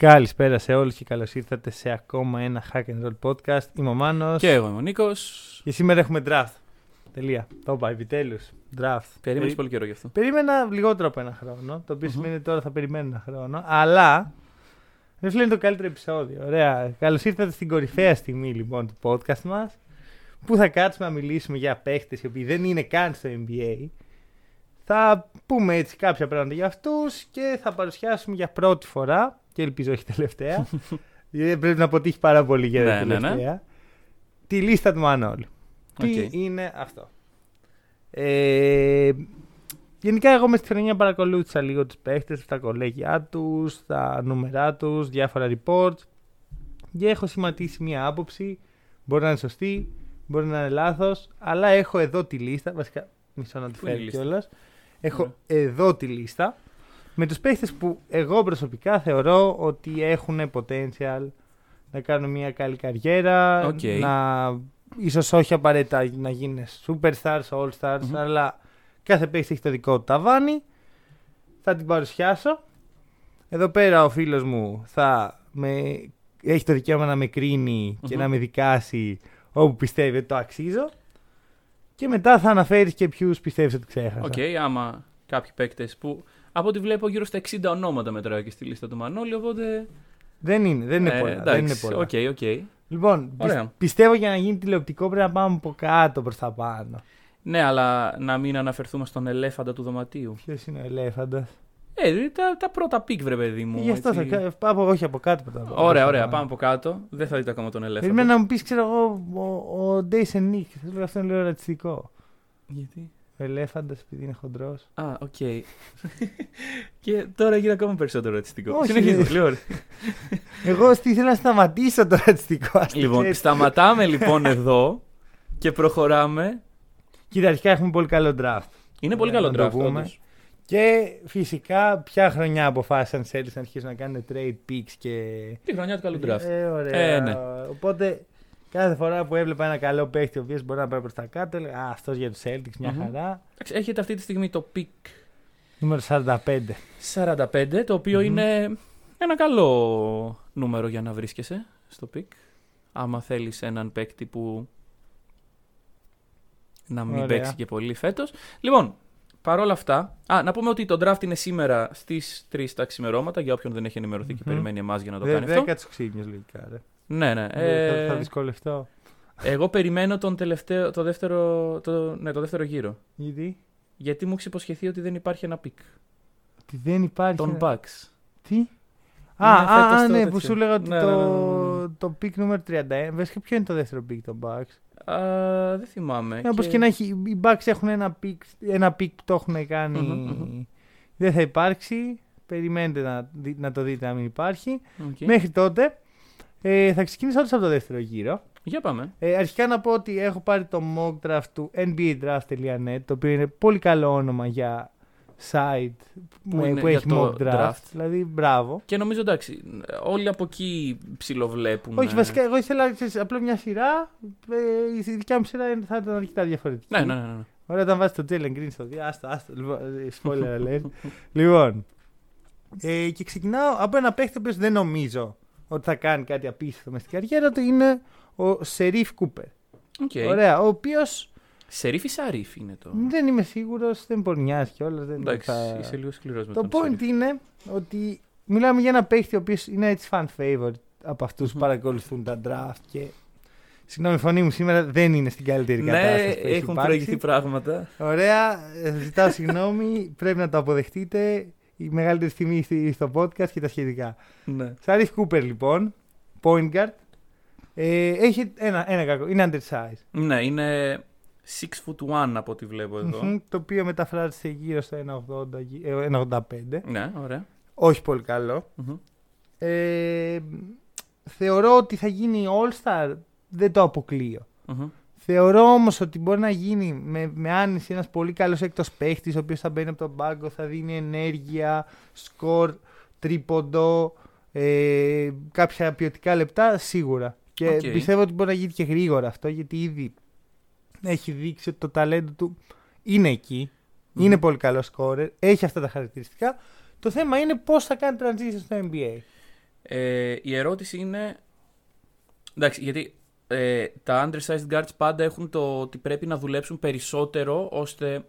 Καλησπέρα σε όλους και καλώς ήρθατε σε ακόμα ένα Hack and Roll podcast. Είμαι ο Μάνος Και εγώ είμαι ο Νίκος. και σήμερα έχουμε draft. Τελεία. Το είπα, επιτέλους. Draft. Περίμενες Περί- πολύ καιρό γι' αυτό. Περίμενα λιγότερο από ένα χρόνο, το οποιο σημαίνει ότι τώρα θα περιμένω ένα χρόνο, αλλά δεν φίλε είναι το καλύτερο επεισόδιο. Ωραία. Καλώς ήρθατε στην κορυφαία στιγμή λοιπόν του podcast μας, που θα κάτσουμε να μιλήσουμε για παίχτες οι οποίοι δεν είναι καν στο NBA. Θα πούμε έτσι κάποια πράγματα για αυτούς και θα παρουσιάσουμε για πρώτη φορά, και ελπίζω όχι τελευταία, γιατί πρέπει να αποτύχει πάρα πολύ για Ναι, την ναι, ναι. τελευταία, τη λίστα του Μανώλου. Τι Οκ. είναι αυτό; Ε, γενικά εγώ μες στη χρονιά παρακολούθησα λίγο τους παίχτες, τα κολέγια τους, τα νούμερά τους, διάφορα reports και έχω σχηματίσει μια άποψη, μπορεί να είναι σωστή, μπορεί να είναι λάθος, αλλά έχω εδώ τη λίστα, βασικά μισό να τη Πού είναι η φέρω λίστα; κιόλας. Έχω Ωραία. εδώ τη λίστα με τους παίχτες που εγώ προσωπικά θεωρώ ότι έχουν potential να κάνουν μια καλή καριέρα, Οκ. να ίσως όχι απαραίτητα να γίνουν superstars, all-stars, Μμμ. αλλά κάθε παίχτη έχει το δικό του ταβάνι. Θα την παρουσιάσω. Εδώ πέρα ο φίλος μου θα με... έχει το δικαίωμα να με κρίνει και Μμμ. να με δικάσει όπου πιστεύει ότι το αξίζω. Και μετά θα αναφέρεις και ποιους πιστεύεις ότι ξέχασα. Οκ, άμα κάποιοι παίκτες που. Από ό,τι βλέπω γύρω στα 60 ονόματα μετράω και στη λίστα του Μανώλη, οπότε. Δεν είναι, δεν είναι ε, πολλά. εντάξει, δεν είναι πολλά. Οκ, οκ. Λοιπόν, πι- Ωραία. πιστεύω για να γίνει τηλεοπτικό πρέπει να πάμε από κάτω προς τα πάνω. Ναι, αλλά να μην αναφερθούμε στον ελέφαντα του δωματίου. Ποιος είναι ο ελέφαντας; Ε, τα, τα πρώτα picks, βρε παιδί μου. Γι' αυτό θα έτσι. κα- πάω όχι από κάτω. προς τα πάνω. Ωραία, προς τα ωραία. πάνω. Πάμε από κάτω. Δεν θα δείτε ακόμα τον ελέφαντα. Περιμένω να μου πεις, ξέρω εγώ, ο, ο Daishen Nix. Θέλω αυτό είναι λίγο ρατσιστικό. Γιατί; Ο ελέφαντα επειδή είναι χοντρός. Α, οκ. και τώρα έγινε ακόμα περισσότερο ρατσιστικό. Όχι, Συνεχίζουμε. ρε. Λοιπόν, Εγώ ήθελα να σταματήσω το ρατσιστικό. ας το λοιπόν, ξέρεις. σταματάμε λοιπόν εδώ και προχωράμε. Κοίτα, αρχικά έχουμε πολύ καλό draft. Είναι πολύ Ε, καλό να το draft, πούμε. όντως. Και φυσικά, ποια χρονιά αποφάσισαν σε να αρχίσουν να κάνουν trade picks και. Τη χρονιά του καλού draft. Ε, ωραία. Ε, ναι. Οπότε κάθε φορά που έβλεπα ένα καλό παίχτη ο οποίος μπορεί να πάει προς τα κάτω, έλεγα Α, αυτός για τους Celtics, μια Μμμ. χαρά. Εντάξει, Έχετε αυτή τη στιγμή το pick Νούμερο 45. 45, το οποιο Μμμ. είναι ένα καλό νούμερο για να βρίσκεσαι στο pick. Άμα θέλεις έναν παίκτη που να μην Ωραία. παίξει και πολύ φέτος. Λοιπόν, παρόλα αυτά, α, να πούμε ότι το draft είναι σήμερα στις 3 τα ξημερώματα, για όποιον δεν έχει ενημερωθεί και Μμμ. περιμένει εμάς για να το Δε- κάνει αυτό. Δέκα τους ξύπνιου λογικά. Ρε. Ναι, ναι. Ε, θα, θα Ε, δυσκολευτώ. εγώ περιμένω τον τελευταίο, το δεύτερο, το, ναι, το δεύτερο γύρο. Γιατί; Γιατί μου έχει υποσχεθεί ότι δεν υπάρχει ένα pick. Ότι δεν υπάρχει. Τον ένα- Bucks. Τι; Α, φέτος α, α, το ναι, τέτοιο. που σου έλεγα ότι Ναι, το, ναι, ναι, ναι. το pick νούμερο 31. Βασικά, ποιο είναι το δεύτερο pick των Bucks; Α, δεν θυμάμαι. Ε, Όπως και να έχει, οι Bucks έχουν ένα pick, ένα pick που το έχουν κάνει. Μμμ, μμμ. Δεν θα υπάρξει. Περιμένετε να, δει- να το δείτε να μην υπάρχει. Οκ. Μέχρι τότε ε, θα ξεκινήσω όντως από το δεύτερο γύρο. Για πάμε. Ε, αρχικά να πω ότι έχω πάρει το mock draft του nbadraft.net το οποίο είναι πολύ καλό όνομα για site που, Που είναι που για έχει το mock draft. draft. Δηλαδή, μπράβο. Και νομίζω εντάξει, όλοι από εκεί ψιλοβλέπουν. Όχι, βασικά, εγώ ήθελα ξέρεις, απλά μια σειρά. Ε, η δικιά μου σειρά είναι- θα ήταν αρκετά διαφορετική. Ναι, ναι, ναι. ναι. Ωραία, όταν βάζεις το Jalen Green στο 2, άστα, άστα. Λοιπόν, ε, spoiler alert. λοιπόν. Ε, και ξεκινάω από ένα παίχτη ο οποίος δεν νομίζω ότι θα κάνει κάτι απίστευτο μες στην καριέρα του. Είναι ο Σερίφ Κούπερ. Οκ. Ωραία, ο οποίο Σερίφ ή Σαρίφ είναι το; δεν είμαι σίγουρος, δεν μπορεί να νοιάζει κιόλας. Εντάξει, θα... είσαι λίγο σκληρός με Το τον point Σερίφ. είναι ότι μιλάμε για ένα παίχτη ο οποίος είναι έτσι fan favorite από αυτούς που Μμμ. παρακολουθούν τα draft και. Συγγνώμη, η φωνή μου σήμερα δεν είναι στην καλύτερη Ναι, κατάσταση. που έχει έχουν υπάρξει. προηγηθεί πράγματα. Ωραία, ε, ζητάω συγγνώμη, πρέπει να το αποδεχτείτε. Η μεγαλύτερη τιμή στη- στο podcast και τα σχετικά. Ναι. Σαρίφ Κούπερ λοιπόν, point guard. Ε, έχει ένα, ένα κακό, είναι undersize. Ναι, είναι 6 foot 1 από ό,τι βλέπω εδώ. Μμμ, το οποίο μεταφράζεται γύρω στο 1,80, γυ- ε, 1,85. Ναι, ωραία. Όχι πολύ καλό. Μμμ. Ε, θεωρώ ότι θα γίνει All-Star, δεν το αποκλείω. Μμμ. Θεωρώ όμως ότι μπορεί να γίνει με, με άνεση ένας πολύ καλός έκτος παίχτης, ο οποίος θα μπαίνει από τον πάγκο, θα δίνει ενέργεια, σκορ, τρίποντο, ε, κάποια ποιοτικά λεπτά, σίγουρα. Και Οκ. πιστεύω ότι μπορεί να γίνει και γρήγορα αυτό, γιατί ήδη έχει δείξει ότι το ταλέντο του είναι εκεί. Είναι πολύ καλός σκόρερ, έχει αυτά τα χαρακτηριστικά. Το θέμα είναι πώς θα κάνει transition στο NBA. Ε, η ερώτηση είναι. Εντάξει, γιατί ε, τα undersized guards πάντα έχουν το ότι πρέπει να δουλέψουν περισσότερο ώστε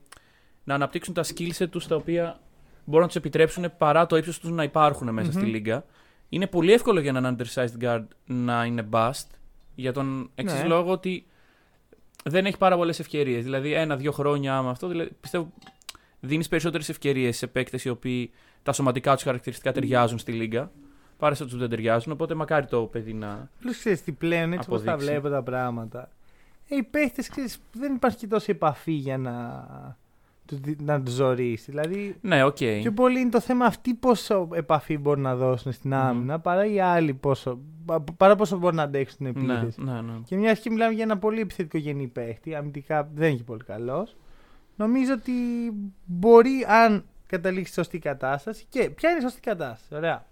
να αναπτύξουν τα skill set τους τα οποία μπορούν να τους επιτρέψουν παρά το ύψος τους να υπάρχουν μέσα στη λίγα. Είναι πολύ εύκολο για έναν undersized guard να είναι bust για τον εξής Ναι. λόγο ότι δεν έχει πάρα πολλές ευκαιρίες. Δηλαδή, ένα-δύο χρόνια άμα αυτό, δηλαδή, πιστεύω δίνεις περισσότερες ευκαιρίες σε παίκτες οι οποίοι τα σωματικά τους χαρακτηριστικά ταιριάζουν στη λίγκα. Παρά σε αυτούς που δεν ταιριάζουν. Οπότε μακάρι το παιδί να. Plus ξέρεις τι πλέον, έτσι όπως τα Αποδείξει. βλέπω τα πράγματα. Ε, οι παίχτες, ξέρεις, δεν υπάρχει και τόση επαφή για να, τους δι- να τους ζορίσεις. Δηλαδή, Ναι, οκ. πιο πολύ είναι το θέμα αυτοί πόσο επαφή μπορούν να δώσουν στην Μμμ. άμυνα, παρά οι άλλοι πόσο, πα- παρά πόσο μπορούν να αντέξουν την Ναι, επίθεση. ναι, ναι. Και μια και μιλάμε για ένα πολύ επιθετικό γενή παίχτη, αμυντικά δεν έχει πολύ καλός. Νομίζω ότι μπορεί αν καταλήξει στη σωστή κατάσταση. Και ποια είναι η σωστή κατάσταση, ωραία.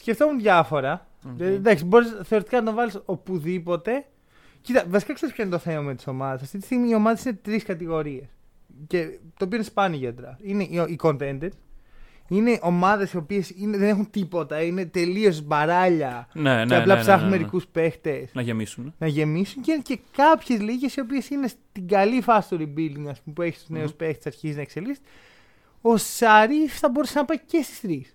Σκεφτόμουν διάφορα. Οκ. Ε, εντάξει, μπορείς θεωρητικά να τον βάλεις οπουδήποτε. Κοίτα, βασικά ξέρεις ποιο είναι το θέμα με τις ομάδες. Αυτή τη στιγμή οι ομάδες είναι τρεις κατηγορίες. Και το οποίο είναι σπάνιο για draft. Είναι οι, οι contenders. Είναι ομάδες οι οποίες δεν έχουν τίποτα. Είναι τελείως σμπαράλια. Ναι, ναι, και απλά ναι, ναι, ψάχνουν ναι, ναι. μερικούς παίχτες Να γεμίσουν. να γεμίσουν και, και κάποιες λίγες οι οποίες είναι στην καλή φάση του rebuilding, ας πούμε, που έχεις τους νέους Μμμ. παίχτες, αρχίζεις να εξελίσσεται. Ο Σαρίφ θα μπορούσε να πάει και στις τρεις.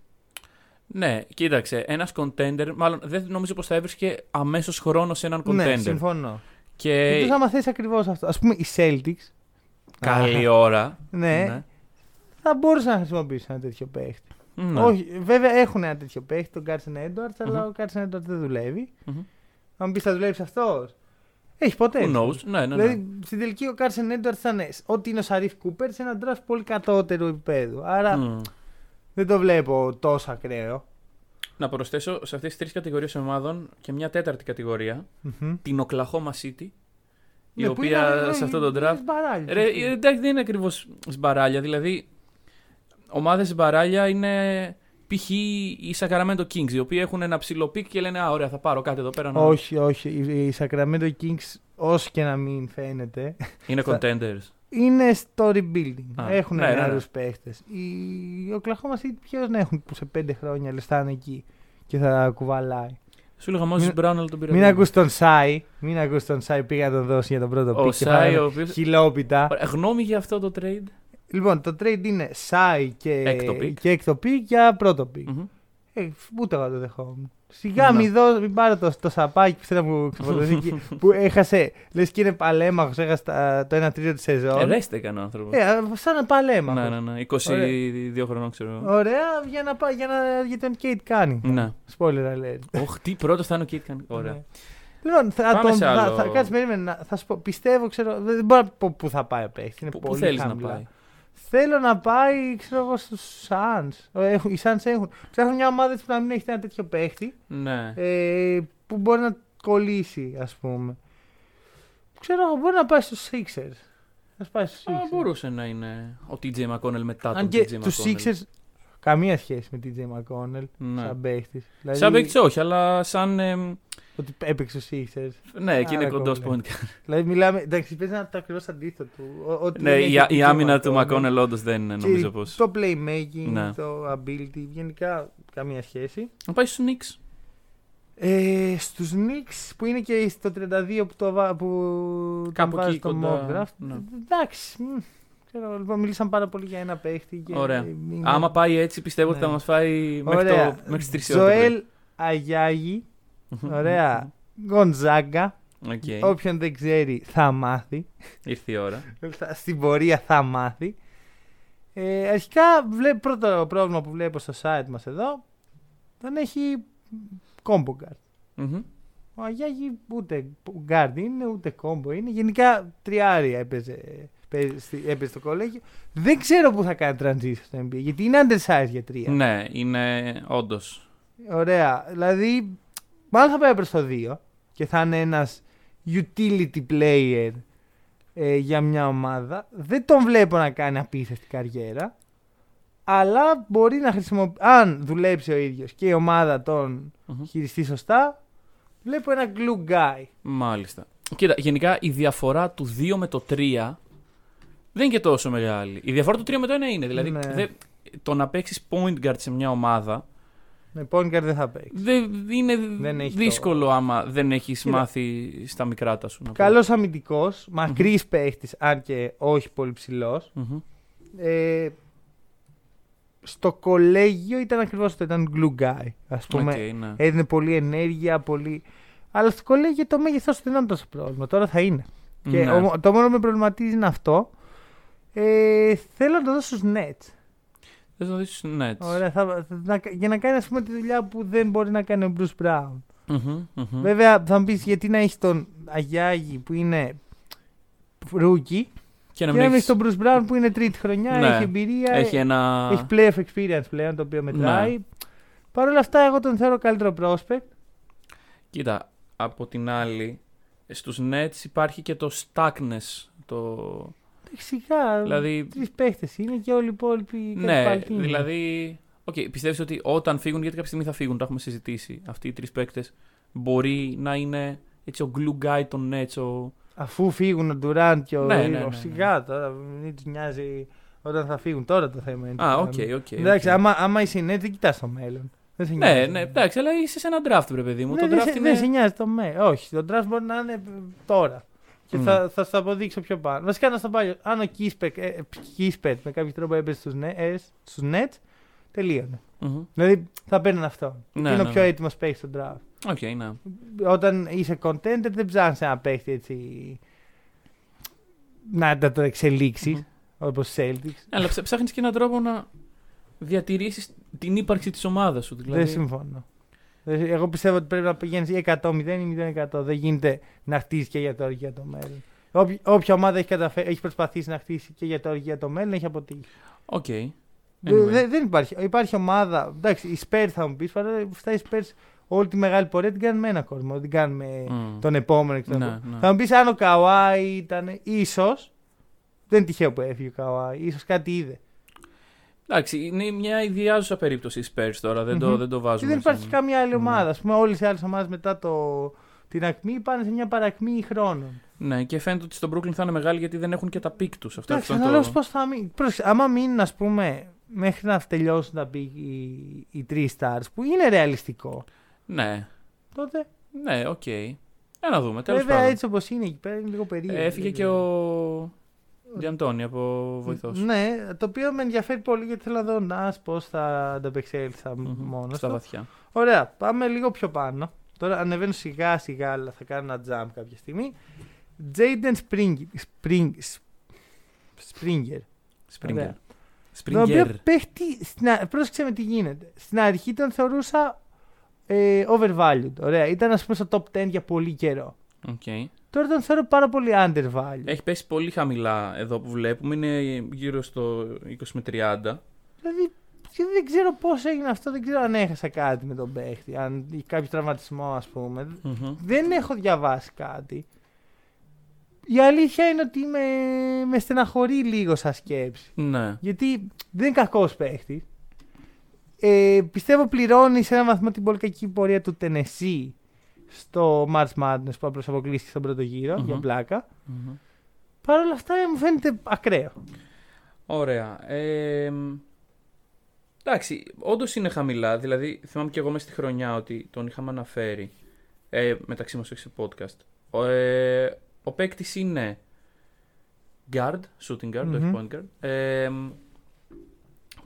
Ναι, κοίταξε. Ένας contender, μάλλον δεν νομίζω πως θα έβρισκε αμέσως χρόνο σε έναν contender. Ναι, συμφωνώ. και Εκτός άμα θες ακριβώς αυτό. Ας πούμε, οι Celtics. καλή Α, ώρα. Ναι, θα μπορούσαν να χρησιμοποιήσουν ένα τέτοιο παίχτη. Ναι. Όχι, βέβαια έχουν ένα τέτοιο παίχτη, τον Carsen Edwards, αλλά ο Carsen Edwards δεν δουλεύει. Μμμ. Αν μου πεις θα δουλεύει αυτός; Έχει ποτέ. Who knows; Ναι, ναι, ναι. Δηλαδή στην τελική ο Carsen Edwards θα είναι ό,τι είναι ο Σαρίφ Κούπερ σε ένα draft πολύ κατώτερο επίπεδο. Άρα Μμ. Δεν το βλέπω τόσο ακραίο. Να προσθέσω σε αυτές τις τρεις κατηγορίες ομάδων και μια τέταρτη κατηγορία. Μμμ. Την Oklahoma City. Η Ναι, που οποία είναι- σε αυτό το είναι draft. σμπαράλια. Ρε, ε, εντάξει, δεν είναι ακριβώς σμπαράλια. Δηλαδή, ομάδες σμπαράλια είναι π.χ. οι Sacramento Kings, οι οποίοι έχουν ένα ψηλό pick και λένε Α, ωραία, θα πάρω κάτι εδώ πέρα. να-» Όχι, όχι. Οι οι Sacramento Kings, όσο και να μην φαίνεται, Είναι θα- contenders. Είναι στο rebuilding. Α, έχουν ναι, ναι, ναι. νεαρού παίχτε. Οι Oklahoma City ποιος να έχουν που σε πέντε χρόνια λεφτά εκεί και θα κουβαλάει. Σου έλεγα Moses Μην- Brown, αλλά τον πήρα. Μην εγώ. ακούς τον Σάι. Μην ακούς τον Σάι. Πήγα να τον δώσει για τον πρώτο Ο πικ. και Σάι, φάγανε ο οποίος- Χιλόπιτα. Ωραία, Γνώμη για αυτό το trade; Λοιπόν, το trade είναι Σάι και Έκτο πικ. και έκτο πικ για πρώτο πικ. Μμμ. Ε, ούτε εγώ το δεχόμουν. Σιγά Ναι. μην, δω, μην πάρω το, το σαπάκι που θέλω να μου ξεφορτωθεί εκεί, που έχασε. Λες και είναι παλέμαχος, έχασε τα- το 1 τρίτο της σεζόν. Ε, Ρέστε έκανε ο άνθρωπο. Ε, σαν παλέμαχο. Ναι, ναι, ναι. 22 χρονών ξέρω εγώ. Ωραία, για να πάει για, να, για τον Κέιτ κάνει. Ναι. Spoiler alert. Οχ, τι πρώτο θα είναι ο Kate Cunningham. Ωραία. Ναι. Λοιπόν, θα Πάμε τον. σε Θα, άλλο. θα, κάτσε, περίμενε, να- θα σου πω. Πιστεύω, ξέρω. Δεν μπορώ να πω πού θα πάει ο παίχτη. Είναι Πού, πού πολύ θέλεις να χαμηλά. πάει; Θέλω να πάει, ξέρω εγώ, στους Suns. Ε, έχουν- Οι Suns έχουν. Ψάχνουν μια ομάδα που να μην έχει ένα τέτοιο παίχτη. Ναι. ε, που μπορεί να κολλήσει, ας πούμε. Ξέρω, εγώ, μπορεί να πάει στους Sixers. Να πάει στους Α, Sixers. μπορούσε να είναι ο TJ McConnell μετά τον Αν TJ και McConnell. τους Sixers καμία σχέση με TJ McConnell Ναι. σαν παίχτης. Δηλαδή, Σαν παίκτη όχι, αλλά σαν. εμ, Ότι έπαιξε στους Sixers. ναι, εκεί είναι Άρα κοντός κόμπλε. point. guard. δηλαδή μιλάμε, εντάξει, παίζει ένα το ακριβώς αντίθετο του. Ο- ότι ναι, δεν η, έχει η TJ άμυνα του McConnell McConnell όντω δεν είναι, και νομίζω πως. Το playmaking, Ναι. το ability, γενικά καμία σχέση. Να πάει στους Knicks. Ε, στους Knicks που είναι και στο 32 που, το, βα- που τον Κάπου βάζει εκεί στο κοντά, mock draft. ναι. Εντάξει. μ, Ξέρω, λοιπόν, μιλήσαν πάρα πολύ για ένα παίχτη. Και Ωραία. είναι- Άμα πάει έτσι, πιστεύω ότι Ναι. θα μας φάει μέχρι, Ωραία. το, μέχρι τις 3 ώρες. Joel Αγιάγη. Ωραία. Gonzaga. Οκ. Όποιον δεν ξέρει θα μάθει. Ήρθε η ώρα. Θα- Στην πορεία θα μάθει. Ε, αρχικά, βλέπ, πρώτο πρόβλημα που βλέπω στο site μας εδώ δεν έχει combo guard. Μμμ. Ο Αγιάγη ούτε guard είναι, ούτε combo είναι. Γενικά τριάρια έπαιζε, παίζει στη- έπαιζε στο κολέγιο. Δεν ξέρω πού θα κάνει transition στο NBA, γιατί είναι undersize για τρία. Ναι, είναι όντως. Ωραία. Δηλαδή, μάλλον θα πάει προς το 2 και θα είναι ένας utility player ε, για μια ομάδα. Δεν τον βλέπω να κάνει απίστευτη καριέρα. Αλλά μπορεί να χρησιμοποιήσει. Αν δουλέψει ο ίδιος και η ομάδα τον Μμμ. χειριστεί σωστά, βλέπω ένα glue guy. Μάλιστα. Κοίτα, γενικά η διαφορά του 2 με το 3 δεν είναι και τόσο μεγάλη. Η διαφορά του 3 με το 1 είναι. Δηλαδή, Ναι. δε- το να παίξεις point guard σε μια ομάδα Με point guard δεν θα παίξεις. δεν, είναι Δεν έχει δύσκολο άμα δεν έχεις Κοίτα. μάθει στα μικρά σου. να πω. Καλός αμυντικός, μακρύς παίχτης, αν και όχι πολύ ψηλός. Μμμ. Ε, στο κολέγιο ήταν ακριβώς αυτό, ήταν glue guy. Α πούμε, Οκ, ναι. έδινε πολύ ενέργεια, πολύ. Αλλά στο κολέγιο το μέγεθός του δεν ήταν τόσο πρόβλημα. Τώρα θα είναι. Και Ναι. ο- το μόνο που με προβληματίζει είναι αυτό. Ε, θέλω να το δώσω στους Nets. Θες να δεις τους Nets. Ωραία, θα, θα- να- για να κάνει ας πούμε, τη δουλειά που δεν μπορεί να κάνει ο Bruce Brown. Μμμ, μμμ. Βέβαια, θα μου πεις γιατί να έχεις τον Αγιάγη που είναι rookie Και να και μην να έχει έχεις... τον Bruce Brown που είναι τρίτη χρονιά, Ναι. έχει εμπειρία, Έχει ένα... έχει playoff experience πλέον το οποίο μετράει. Παρ' όλα αυτά, εγώ τον θεωρώ καλύτερο prospect. Κοίτα, από την άλλη, στους Nets υπάρχει και το stackness. Το... Φυσικά, Δηλαδή, τρεις παίχτες είναι και όλοι οι υπόλοιποι. κάτι ναι, παλτοί είναι. δηλαδή... Okay, πιστεύεις ότι όταν φύγουν, γιατί κάποια στιγμή θα φύγουν, το έχουμε συζητήσει, αυτοί οι τρεις παίκτες, μπορεί να είναι έτσι ο glue guy των Nets, ο... Αφού φύγουν ο Durant και ο Ναι, ναι, Irving, ναι, ναι. Σιγά τώρα, μην τους νοιάζει όταν θα φύγουν. Τώρα το θέμα είναι. Α, τι οκ, κάνουν. οκ. Εντάξει, οκ. άμα, άμα είσαι Nets, δεν κοιτάς το μέλλον. Δεν σε Ναι, νοιάζει. ναι, εντάξει, αλλά είσαι σε ένα draft, ρε παιδί μου. Ναι, το δεν, draft σε, είναι... δεν σε νοιάζει το μέλλον. Όχι, το draft μπορεί να είναι τώρα. Και Ναι. θα, θα σου το αποδείξω πιο πάνω. Βασικά να στο πάει. Αν ο Kispert ε, Kispert με κάποιο τρόπο έπαιζε στους ε, στους Nets, τελείωνε. Μμμ. Δηλαδή θα παίρνουν αυτό. Ναι, είναι ο ναι, πιο ναι. έτοιμος παίκτης στο draft. OK, ναι. Όταν είσαι contender, δεν ψάχνεις ένα παίκτη έτσι. να τα το εξελίξεις Μμμ. όπως Celtics. Αλλά ψ- ψάχνεις και έναν τρόπο να διατηρήσεις την ύπαρξη της ομάδας σου. Δηλαδή... Δεν συμφωνώ. Δεν- Εγώ πιστεύω ότι πρέπει να πηγαίνεις ή 100-0 ή 0-100. Δεν γίνεται να χτίσεις και για τώρα και για το μέλλον. Όποια, όποια ομάδα έχει, καταφέ- έχει προσπαθήσει να χτίσει και για τώρα και για το μέλλον έχει αποτύχει. Οκ. Δε- Anyway. δε- δεν υπάρχει. Υπάρχει ομάδα. Εντάξει, οι Spurs θα μου πεις, αλλά αυτά οι Spurs όλη τη μεγάλη πορεία την κάνουν με ένα κόσμο. Δεν την κάνουν με Μμ. τον επόμενο και τον Ναι, επόμενο. ναι. Θα μου πεις αν ο Καουάι ήταν ίσως. Δεν είναι τυχαίο που έφυγε ο Καουάι. ίσως κάτι είδε. Εντάξει, είναι μια ιδιάζουσα περίπτωση οι Spurs τώρα. Δεν, το, Μμμ. δεν το Και βάζουμε. δεν υπάρχει σαν- καμία άλλη Ναι. ομάδα. Α πούμε, όλες οι άλλες ομάδες μετά το, την ακμή πάνε σε μια παρακμή χρόνων. Ναι, και φαίνεται ότι στο Brooklyn θα είναι μεγάλη γιατί δεν έχουν και τα pick τους. Αυτό, Εντάξει, αυτό είναι αναλόγως το... πώς θα μείνει. Πρόσεξε, άμα μείνουν, ας πούμε, μέχρι να τελειώσουν τα pick οι, οι τρεις stars, που είναι ρεαλιστικό, Ναι, τότε ναι, οκ. Ε, να δούμε. Τέλος βέβαια πάντων. έτσι όπως είναι εκεί πέρα είναι λίγο περίεργο. Ε, Έφυγε και ο D'Antoni από βοηθός. Ναι, το οποίο με ενδιαφέρει πολύ γιατί θέλω να δω να πώς θα ανταπεξέλθει μόνος Στα του. βαθιά. Ωραία, πάμε λίγο πιο πάνω. Τώρα ανεβαίνω σιγά σιγά, αλλά θα κάνω ένα jump κάποια στιγμή. Jaden Spring, Spring, Springer. Springer. Ωραία. Τον οποίο Springer. παίχτη. Στην, α- πρόσεξε με τι γίνεται. Στην αρχή τον θεωρούσα ε, overvalued. Ωραία. Ήταν ας πούμε στο top 10 για πολύ καιρό. Οκ. Τώρα τον θεωρώ πάρα πολύ undervalued. Έχει πέσει πολύ χαμηλά εδώ που βλέπουμε. Είναι γύρω στο 20 με 30. Δηλαδή και δεν ξέρω πώς έγινε αυτό. Δεν ξέρω αν έχασα κάτι με τον παίχτη. Αν είχε κάποιο τραυματισμό, ας πούμε. Μμμ. Δεν έχω διαβάσει κάτι. Η αλήθεια είναι ότι με, με στεναχωρεί λίγο σαν σκέψη. Ναι. Γιατί δεν είναι κακός παίχτης. Ε, πιστεύω πληρώνει σε έναν βαθμό την πολύ κακή πορεία του Tennessee στο March Madness που απλώς αποκλείστηκε στον πρώτο γύρο, Μμμ. για πλάκα. Μμμ. Παρ' όλα αυτά ε, μου φαίνεται ακραίο. Ωραία. Ε, εντάξει, όντως είναι χαμηλά. Δηλαδή, θυμάμαι και εγώ μέσα στη χρονιά ότι τον είχαμε αναφέρει. Ε, μεταξύ μας, όχι σε podcast. Ο, ε, ο παίκτης είναι guard, shooting guard, όχι Μμμ. point guard. Ε,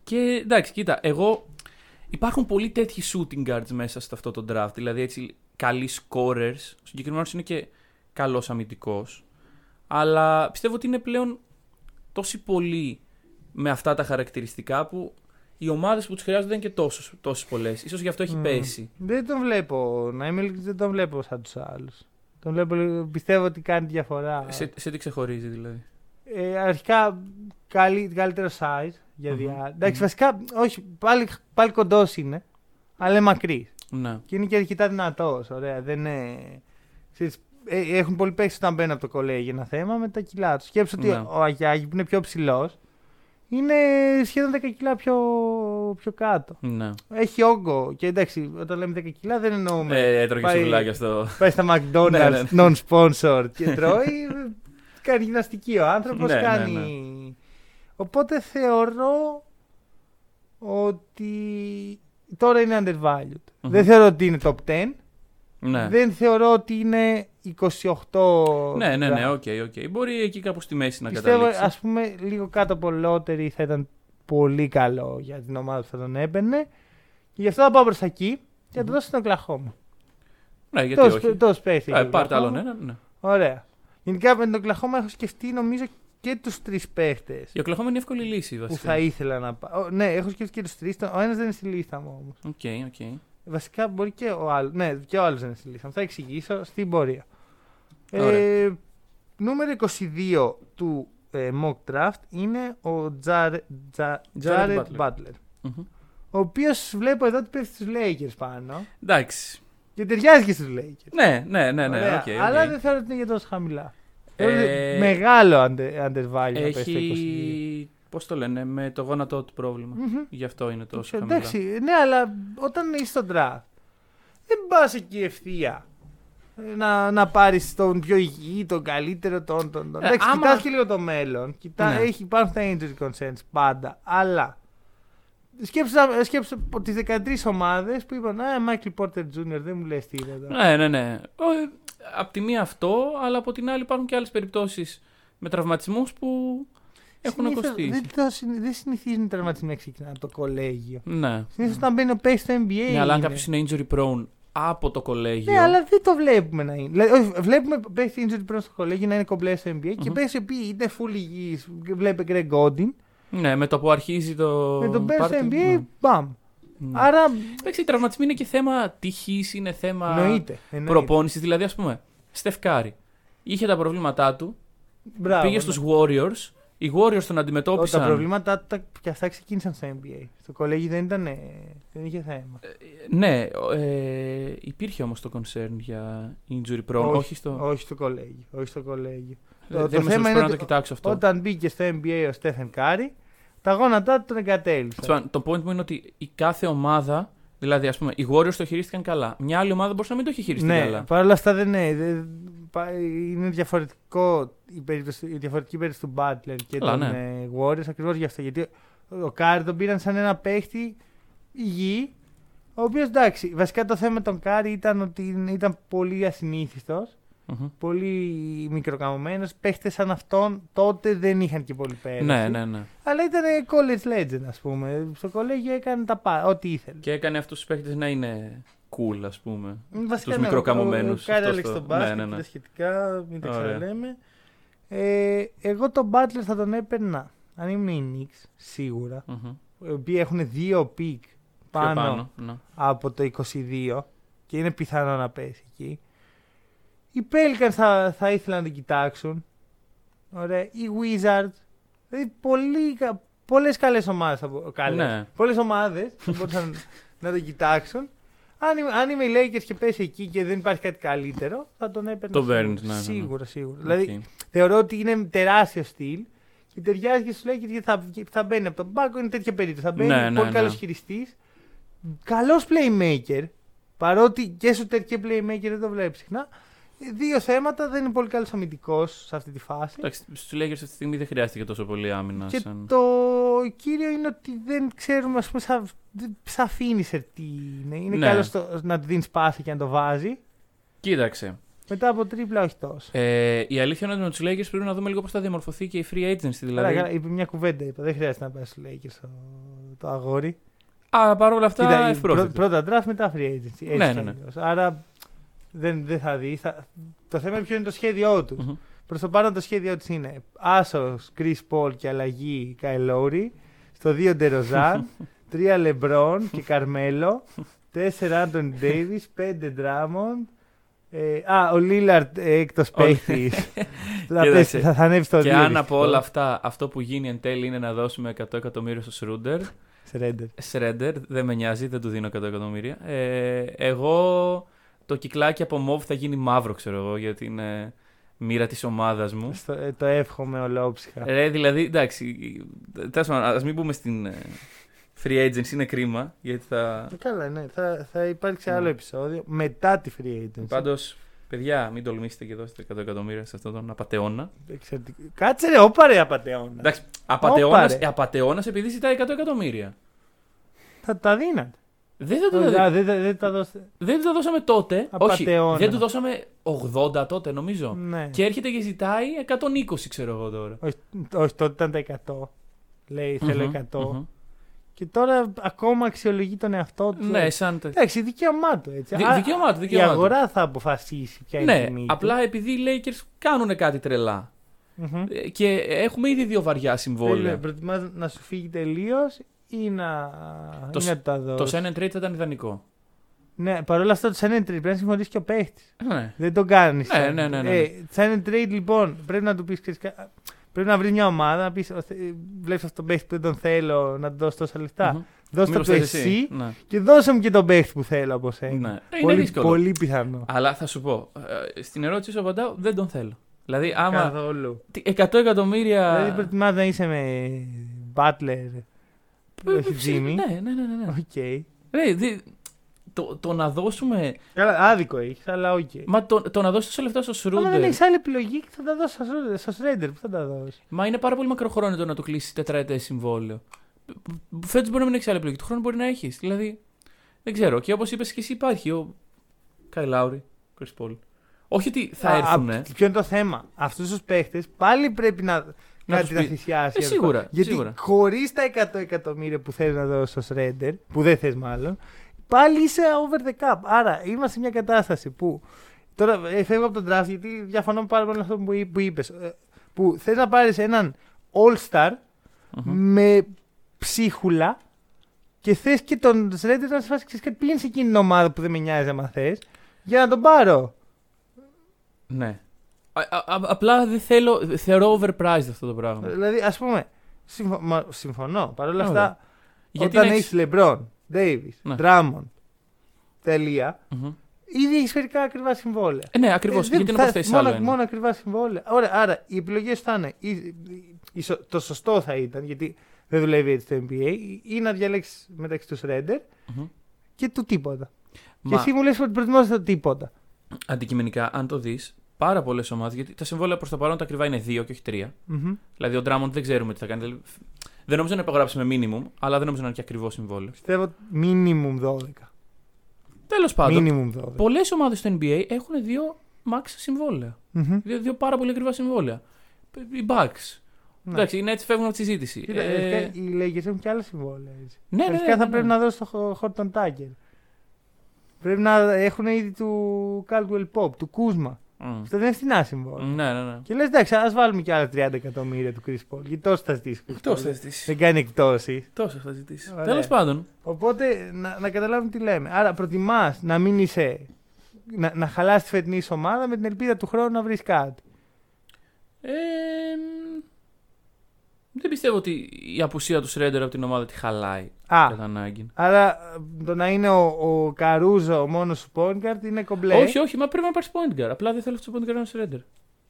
και εντάξει, κοίτα, εγώ. Υπάρχουν πολλοί τέτοιοι shooting guards μέσα σε αυτό το draft. Δηλαδή, έτσι, καλοί scorers. Ο συγκεκριμένος είναι και καλός αμυντικός. Αλλά πιστεύω ότι είναι πλέον τόσοι πολλοί με αυτά τα χαρακτηριστικά που οι ομάδες που τους χρειάζονται δεν είναι και τόσες πολλές. σω γι' αυτό έχει Μμ. πέσει. Δεν τον βλέπω, να είμαι ειλικρινής, δεν τον βλέπω σαν τους άλλους. Τον βλέπω, λίγο- πιστεύω ότι κάνει διαφορά. Σε, σε τι ξεχωρίζει δηλαδή; Ε, αρχικά καλύ, καλύτερο size για Μμμ. διά. Εντάξει, Μμμ. βασικά όχι, πάλι, πάλι κοντός είναι, αλλά είναι μακρύς. Ναι. Και είναι και αρκετά δυνατός. Ωραία. Δεν είναι. ξέρεις, ε, έχουν πολλοί παίξει όταν μπαίνουν από το κολέγιο ένα θέμα με τα κιλά τους. Σκέψου ότι Ναι. ο Αγιάγη που είναι πιο ψηλός είναι σχεδόν 10 κιλά πιο, πιο κάτω. ναι. Έχει όγκο. Και εντάξει, όταν λέμε 10 κιλά δεν εννοούμε. Ε, έτρωγε πάει- σουβλάκια στο. Πάει στα McDonald's Ναι, ναι, non-sponsor και τρώει. κάνει γυμναστική ο άνθρωπος. Ναι, ναι, κάνει. ναι. Οπότε θεωρώ ότι τώρα είναι undervalued. Μμμ. Δεν θεωρώ ότι είναι top 10. Ναι. Δεν θεωρώ ότι είναι 28. Ναι, ναι, ναι, draft. OK, OK. Μπορεί εκεί κάπου στη μέση να Πιστεύω, καταλήξει. ας πούμε, λίγο κάτω από lottery θα ήταν πολύ καλό για την ομάδα που θα τον έμπαινε. Και γι' αυτό θα πάω προς τα εκεί και θα το δώσω στον Οκλαχόμα. Ναι, γιατί Τόσο όχι. τόσο παίχτη Ε, έχει ο πάρτε άλλον Oklahoma. ένα. Ναι. Ωραία. Γενικά με τον Οκλαχόμα έχω σκεφτεί νομίζω και τους τρεις παίχτες Η Οκλαχόμα είναι εύκολη λύση που βασικά. θα ήθελα να πάω. Ναι, έχω σκεφτεί και τους τρεις. Ο ένας δεν είναι στη λίστα μου όμως. OK, OK. Βασικά μπορεί και ο άλλο. Ναι, και ο άλλος δεν είναι στη λίστα. μου. Θα εξηγήσω στην πορεία. Ε, Ωραία. νούμερο 22 του ε, mock draft είναι ο Τζάρε- Τζα- Jared Jared Butler. Butler. Μμμ. Ο οποίος βλέπω εδώ ότι πέφτει στους Lakers πάνω. Εντάξει. Και ταιριάζει και στους Lakers. Ναι, ναι, ναι, ναι. Ωραία, OK, OK. Αλλά δεν θεωρώ ότι είναι για τόσο χαμηλά. Ε, Θεωρώ ότι Μεγάλο under, undervalue να πέσει στο 22. Έχει. Πώς το λένε, με το γόνατό του πρόβλημα. Μμμ. Γι' αυτό είναι τόσο χαμηλά. Εντάξει, ναι, αλλά όταν είσαι στο draft, δεν πας εκεί ευθεία. ε, Να, να πάρεις τον πιο υγιή, τον καλύτερο, τον. τον, τον. Ε, Εντάξει, άμα- κοιτάς και λίγο το μέλλον. Κοιτά, Ναι. έχει, υπάρχουν τα injury concerns πάντα. Αλλά σκέψου, σκέψου τις 13 ομάδες που είπαν Α, Michael Porter Jr. δεν μου λες τίποτα. Ναι, ναι, ναι. Ο- Απ' τη μία αυτό, αλλά από την άλλη υπάρχουν και άλλες περιπτώσεις με τραυματισμούς που έχουν Συνήθως κοστίσει. Δεν, το, συνη- δεν συνηθίζουν οι τραυματισμοί να ξεκινάνε από το κολέγιο. Ναι. Συνήθως όταν μπαίνει ο παίκτης στο NBA. Ναι, αλλά αν είναι. κάποιος είναι injury prone από το κολέγιο. Ναι, αλλά δεν το βλέπουμε να είναι. Δηλαδή, όχι, βλέπουμε παίχτη injury πριν στο κολέγιο να είναι κομπλέ στο NBA και Μμμ. παίχτη οι οποίοι είναι full υγιείς. Βλέπει Greg Godin. Ναι, με το που αρχίζει το. Με τον παίχτη στο πάρτι, NBA, ναι. μπαμ. Ναι. Άρα Εντάξει, οι τραυματισμοί είναι και θέμα τυχής, είναι θέμα εννοείται. εννοείται. προπόνησης. Δηλαδή, ας πούμε, Στεφκάρη είχε τα προβλήματά του, Μπράβο, πήγε ναι. στους Warriors, οι Warriors τον Ό, αντιμετώπισαν. Τα προβλήματα τα, και αυτά ξεκίνησαν στο NBA. Στο κολέγιο δεν, ήταν, ε, δεν είχε θέμα. Ναι, ε, υπήρχε όμως το concern για injury prone, όχι, στο. όχι στο κολέγιο. Όχι στο κολέγιο. Ε, το- το δεν θέμα είμαι σίγουρος, είναι πρέπει να ότι το κοιτάξω αυτό. Όταν μπήκε στο NBA ο Στέφεν Κάρι, τα γόνατά του τον εγκατέλειψαν. Τέλος πάντων, Το point μου είναι ότι η κάθε ομάδα, δηλαδή ας πούμε, οι Warriors το χειρίστηκαν καλά. Μια άλλη ομάδα μπορούσε να μην το έχει χειριστεί Ναι, καλά. παρ' όλα αυτά δεν είναι. δεν- πα- είναι διαφορετικό η, περίπτωση, η διαφορετική περίπτωση του Butler και Καλά, των ναι. ε, Warriors ακριβώς γι' αυτό. Γιατί ο Κάρι τον πήραν σαν ένα παίχτη υγιή, ο οποίος εντάξει, βασικά το θέμα με τον Κάρι ήταν ότι ήταν πολύ ασυνήθιστος, Μμμ. πολύ μικροκαμωμένος. Παίχτες σαν αυτόν τότε δεν είχαν και πολύ πέραση. Ναι, ναι, ναι. Αλλά ήταν college legend, ας πούμε. Στο κολέγιο έκανε τα πα- ό,τι ήθελε. Και έκανε αυτούς τους παίχτες να είναι cool, ας πούμε. Βασικά, τους ναι, μικροκαμωμένους, Ο Κάρι αυτό άλλαξε στο- τον μπάσκετ, ναι, ναι, ναι. τα σχετικά, μην τα Ωραία. ξαναλέμε. Ε, εγώ τον Butler θα τον έπαιρνα, αν ήμουν οι Knicks, σίγουρα. Μμμ. Οι οποίοι έχουν δύο pick Πιο πάνω, πάνω. ναι. από το 22 και είναι πιθανό να πέσει εκεί. Οι Pelicans θα, θα ήθελαν να την κοιτάξουν. Ωραία. Οι Wizards. Δηλαδή πολύ, κα- πολλές καλές ομάδες. θα μπο- Καλές. Ναι. Πολλές ομάδες θα μπορούσαν να τον κοιτάξουν. Αν, είμαι- αν είμαι οι Lakers και πέσει εκεί και δεν υπάρχει κάτι καλύτερο, θα τον έπαιρνα. Το σίγουρα. παίρνεις, ναι, ναι, ναι. Σίγουρα, σίγουρα. Οκ. Δηλαδή θεωρώ ότι είναι τεράστιο στυλ και ταιριάζει και στους Lakers γιατί θα, θα μπαίνει από τον πάγκο. Είναι τέτοια περίπτωση. Θα μπαίνει Ναι, ναι, πολύ ναι. καλός χειριστής. Καλός playmaker. Παρότι και shooter και playmaker δεν το βλέπεις συχνά. Δύο θέματα. Δεν είναι πολύ καλός αμυντικός σε αυτή τη φάση. Εντάξει, στους Lakers αυτή τη στιγμή δεν χρειάστηκε τόσο πολύ άμυνα. Και σαν- το κύριο είναι ότι δεν ξέρουμε, ας πούμε, σαν, σαν finisher τι είναι. Είναι Ναι. καλός στο- να του δίνεις πάση και να το βάζει. Κοίταξε. Μετά από τρίπλα, όχι τόσο. Ε, η αλήθεια είναι ότι με τους Lakers πρέπει να δούμε λίγο πώς θα διαμορφωθεί και η free agency. Καλά, Δηλαδή. καλά, είπε μια κουβέντα. Είπα. Δεν χρειάζεται να πάει στους Lakers το, το αγόρι. Α, παρόλα αυτά. Κοίτα, η ευπρόσδεκτος. πρω- πρώτα draft μετά free agency. Έτσι Ναι, ναι, κι ναι. αλλιώς. Άρα δεν, δεν θα δει. Θα... Το θέμα είναι ποιο είναι το σχέδιό του. Μμμ. Προς το πάνω το σχέδιό του είναι Άσος, Chris Paul και αλλαγή Kyle Lowry. Στο 2 Ντεροζάν. 3 Λεμπρόν και Καρμέλο. 4 Άντων Ντέιβι. 5 Ντράμοντ. Ε, α, ο Λίλαρτ έκτος παίχτης. θα, Κοίταξε. πέσει- θα, θα ανέβει στο 2. Και αν από όλα αυτά αυτό που γίνει εν τέλει είναι να δώσουμε 100 εκατομμύρια στο Σρούντερ, Σρέντερ. Σρέντερ, δεν με νοιάζει, δεν του δίνω 100 εκατομμύρια. Ε, εγώ το κυκλάκι από μοβ θα γίνει μαύρο, ξέρω εγώ, γιατί είναι μοίρα της ομάδας μου. Στο- ε, το εύχομαι ολόψυχα. Ε, δηλαδή, εντάξει, τέλος πάντων, ας μην μπούμε στην ε, free agency, είναι κρίμα, γιατί θα... Ε, Καλά, ναι. Θα, θα υπάρξει Ναι. άλλο επεισόδιο μετά τη free agency. Πάντως, παιδιά, μην τολμήσετε και δώσετε 100 εκατομμύρια σε αυτόν τον απατεώνα. Εξαιρετικό. Κάτσε ρε, όπα ρε απατεώνα. Εντάξει, απατεώνας, ρε. ε, απατεώνας επειδή ζητάει 100 εκατομμύρια. Θα τα δίνατε. Δεν θα το Α, δεν, δεν, δεν τα δώσετε. Δεν του τα δώσαμε τότε. Όχι, Απατεώνα. δεν του δώσαμε 80 τότε, νομίζω. Ναι. Και έρχεται και ζητάει 120, ξέρω εγώ τώρα. Όχι, όχι, τότε ήταν τα 100. Λέει θέλω Μμμ, 100. μμμ. Και τώρα ακόμα αξιολογεί τον εαυτό του. Ναι, σαν. τε- Εντάξει, δικαίωμά του. Έτσι. Δι- Α, δικαίωμά του, η δικαίωμά του. αγορά θα αποφασίσει ποια είναι η Ναι, τιμή του. απλά επειδή οι Lakers κάνουν κάτι τρελά. Μμμ. Ε, Και έχουμε ήδη δύο βαριά Θέλει- συμβόλαια. Προτιμάς να σου φύγει τελείως ή να, Το ή σ- να του τα Το δώσει. sign and trade θα ήταν ιδανικό. Ναι, παρόλα αυτά το sign and trade πρέπει να συμφωνήσει και ο παίχτης. Ναι. Δεν το κάνεις. Ναι, ναι, ναι, ναι. Ε, sign and trade λοιπόν πρέπει να του πεις. Πρέπει να βρεις μια ομάδα να πεις: Βλέπεις αυτόν τον παίχτη που δεν τον θέλω να του δώσει τόσα λεφτά. Μμμ. Δώστε Μήπως το θες εσύ Ναι. και δώσε μου και τον παίχτη που θέλω από σένα. Ναι. Ε, Είναι Πολύ, δύσκολο. πολύ πιθανό. Αλλά θα σου πω. ε, Στην ερώτηση σου απαντάω, δεν τον θέλω. Δηλαδή, άμα. Καθόλου. τι- 100 εκατομμύρια. Δηλαδή προτιμάς να είσαι με Butler. Ε, όχι ψ- Jimmy. Ναι, ναι, ναι. ναι, ναι. Οκ. Ρε, δι- το, το να δώσουμε. Καλά, άδικο έχεις, αλλά οκ. Μα το, το να δώσεις τόσα λεφτά στο Άμα δεν Σρέντερ. έχεις άλλη επιλογή, θα τα δώσεις στο Σρέντερ. Πού θα τα δώσεις; Μα είναι πάρα πολύ μακροχρόνιο το να του κλείσει τετραετές συμβόλαιο. Φέτος μπορεί να μην έχεις άλλη επιλογή. Του χρόνου μπορεί να έχεις. Δηλαδή. Δεν ξέρω. Και όπως είπες και εσύ, υπάρχει ο Κάι Λάουρι, Κρις Πολ. Όχι ότι θα Α, έρθουν. α, Ποιο είναι το θέμα; Αυτούς τους παίχτες πάλι πρέπει να, Να κάτι τους να πει- θυσιάσει. Ε, αυτό. σίγουρα, Γιατί σίγουρα. χωρίς τα 100 εκατομμύρια που θέλει να δώσεις στο Σρέντερ, που δεν θες μάλλον, πάλι είσαι over the cap. Άρα είμαστε σε μια κατάσταση που. Τώρα ε, φεύγω από τον draft γιατί διαφωνώ πάρα πολύ με αυτό που, που είπες. Που θες να πάρεις έναν all-star Μμμ. με ψίχουλα και θες και τον Σρέντερ να σε φάσει ξέρεις κάτι πήγαινε σε εκείνη την ομάδα που δεν με νοιάζει άμα θες για να τον πάρω. Ναι. Α, α, α, απλά δεν θέλω. Θεωρώ overpriced αυτό το πράγμα. Δηλαδή, ας πούμε, συμφω... μα, συμφωνώ. Παρ' όλα Ωραία. αυτά, Γιατί όταν να έχεις LeBron, Davis, Ναι. Drummond, τελεία, Μμμ. ήδη έχεις φερικά ακριβά συμβόλαια. Ε, ναι, ακριβώς. Ε, δεν γιατί να θα- προσθέσει μόνο, άλλο ένα. μόνο ακριβά συμβόλαια. Ωραία, άρα οι επιλογές θα είναι. ή- ή- ή- σω- το σωστό θα ήταν, γιατί δεν δουλεύει έτσι το NBA, ή να διαλέξεις μεταξύ τους Ρέντερ Μμμ. και του τίποτα. Και Μα εσύ μου λες ότι προτιμάς το τίποτα. αντικειμενικά, αν το δεις, πάρα πολλές ομάδες. Γιατί τα συμβόλαια προς το παρόν τα ακριβά είναι δύο και όχι τρία. Μμμ. Δηλαδή, ο Drummond δεν ξέρουμε τι θα κάνει. Δηλαδή, Δεν νομίζω να υπογράψει με minimum, αλλά δεν νομίζω να είναι και ακριβό συμβόλαιο. Πιστεύω minimum 12. Τέλος πάντων, Minimum 12. πολλές ομάδες στο NBA έχουν δύο max συμβόλαια. Μμμ. Δύο, δύο πάρα πολύ ακριβά συμβόλαια. Οι Bucks. Ναι. Εντάξει, είναι έτσι φεύγουν από τη συζήτηση. Κοίτα, Ε, αρχικά οι Lakers έχουν και άλλα συμβόλαια. Έτσι. ναι, ναι, Αρχικά ναι, θα ναι, πρέπει ναι. να δώσει το Χόρτον Τάκερ. Πρέπει να έχουν ήδη του Caldwell Pop, του Κούσμα. Μμ. Αυτό δεν είναι φθηνά συμβόλαια. Ναι, ναι, ναι. Και λες, εντάξει, ας βάλουμε και άλλα 30 εκατομμύρια του Chris Paul. Γιατί τόσο θα ζητήσεις. ο Chris Τόσο Paul. θα ζητήσεις. Δεν κάνει εκπτώσει. Τόσο θα ζητήσεις. Ωραία. Τέλος πάντων. Οπότε να, να καταλάβουμε τι λέμε. Άρα προτιμάς να μην είσαι. Να, να χαλάσει τη φετινή σου ομάδα με την ελπίδα του χρόνου να βρεις κάτι. Ε, μ, δεν πιστεύω ότι η απουσία του Σρέντερ από την ομάδα τη χαλάει Α, κατά ανάγκη. άρα ε, το να είναι ο, ο Καρούζο μόνος σου point guard είναι κομπλέ. Όχι, όχι, μα πρέπει να πάρεις point guard. Απλά δεν θέλω αυτό το point guard να είναι Σρέντερ.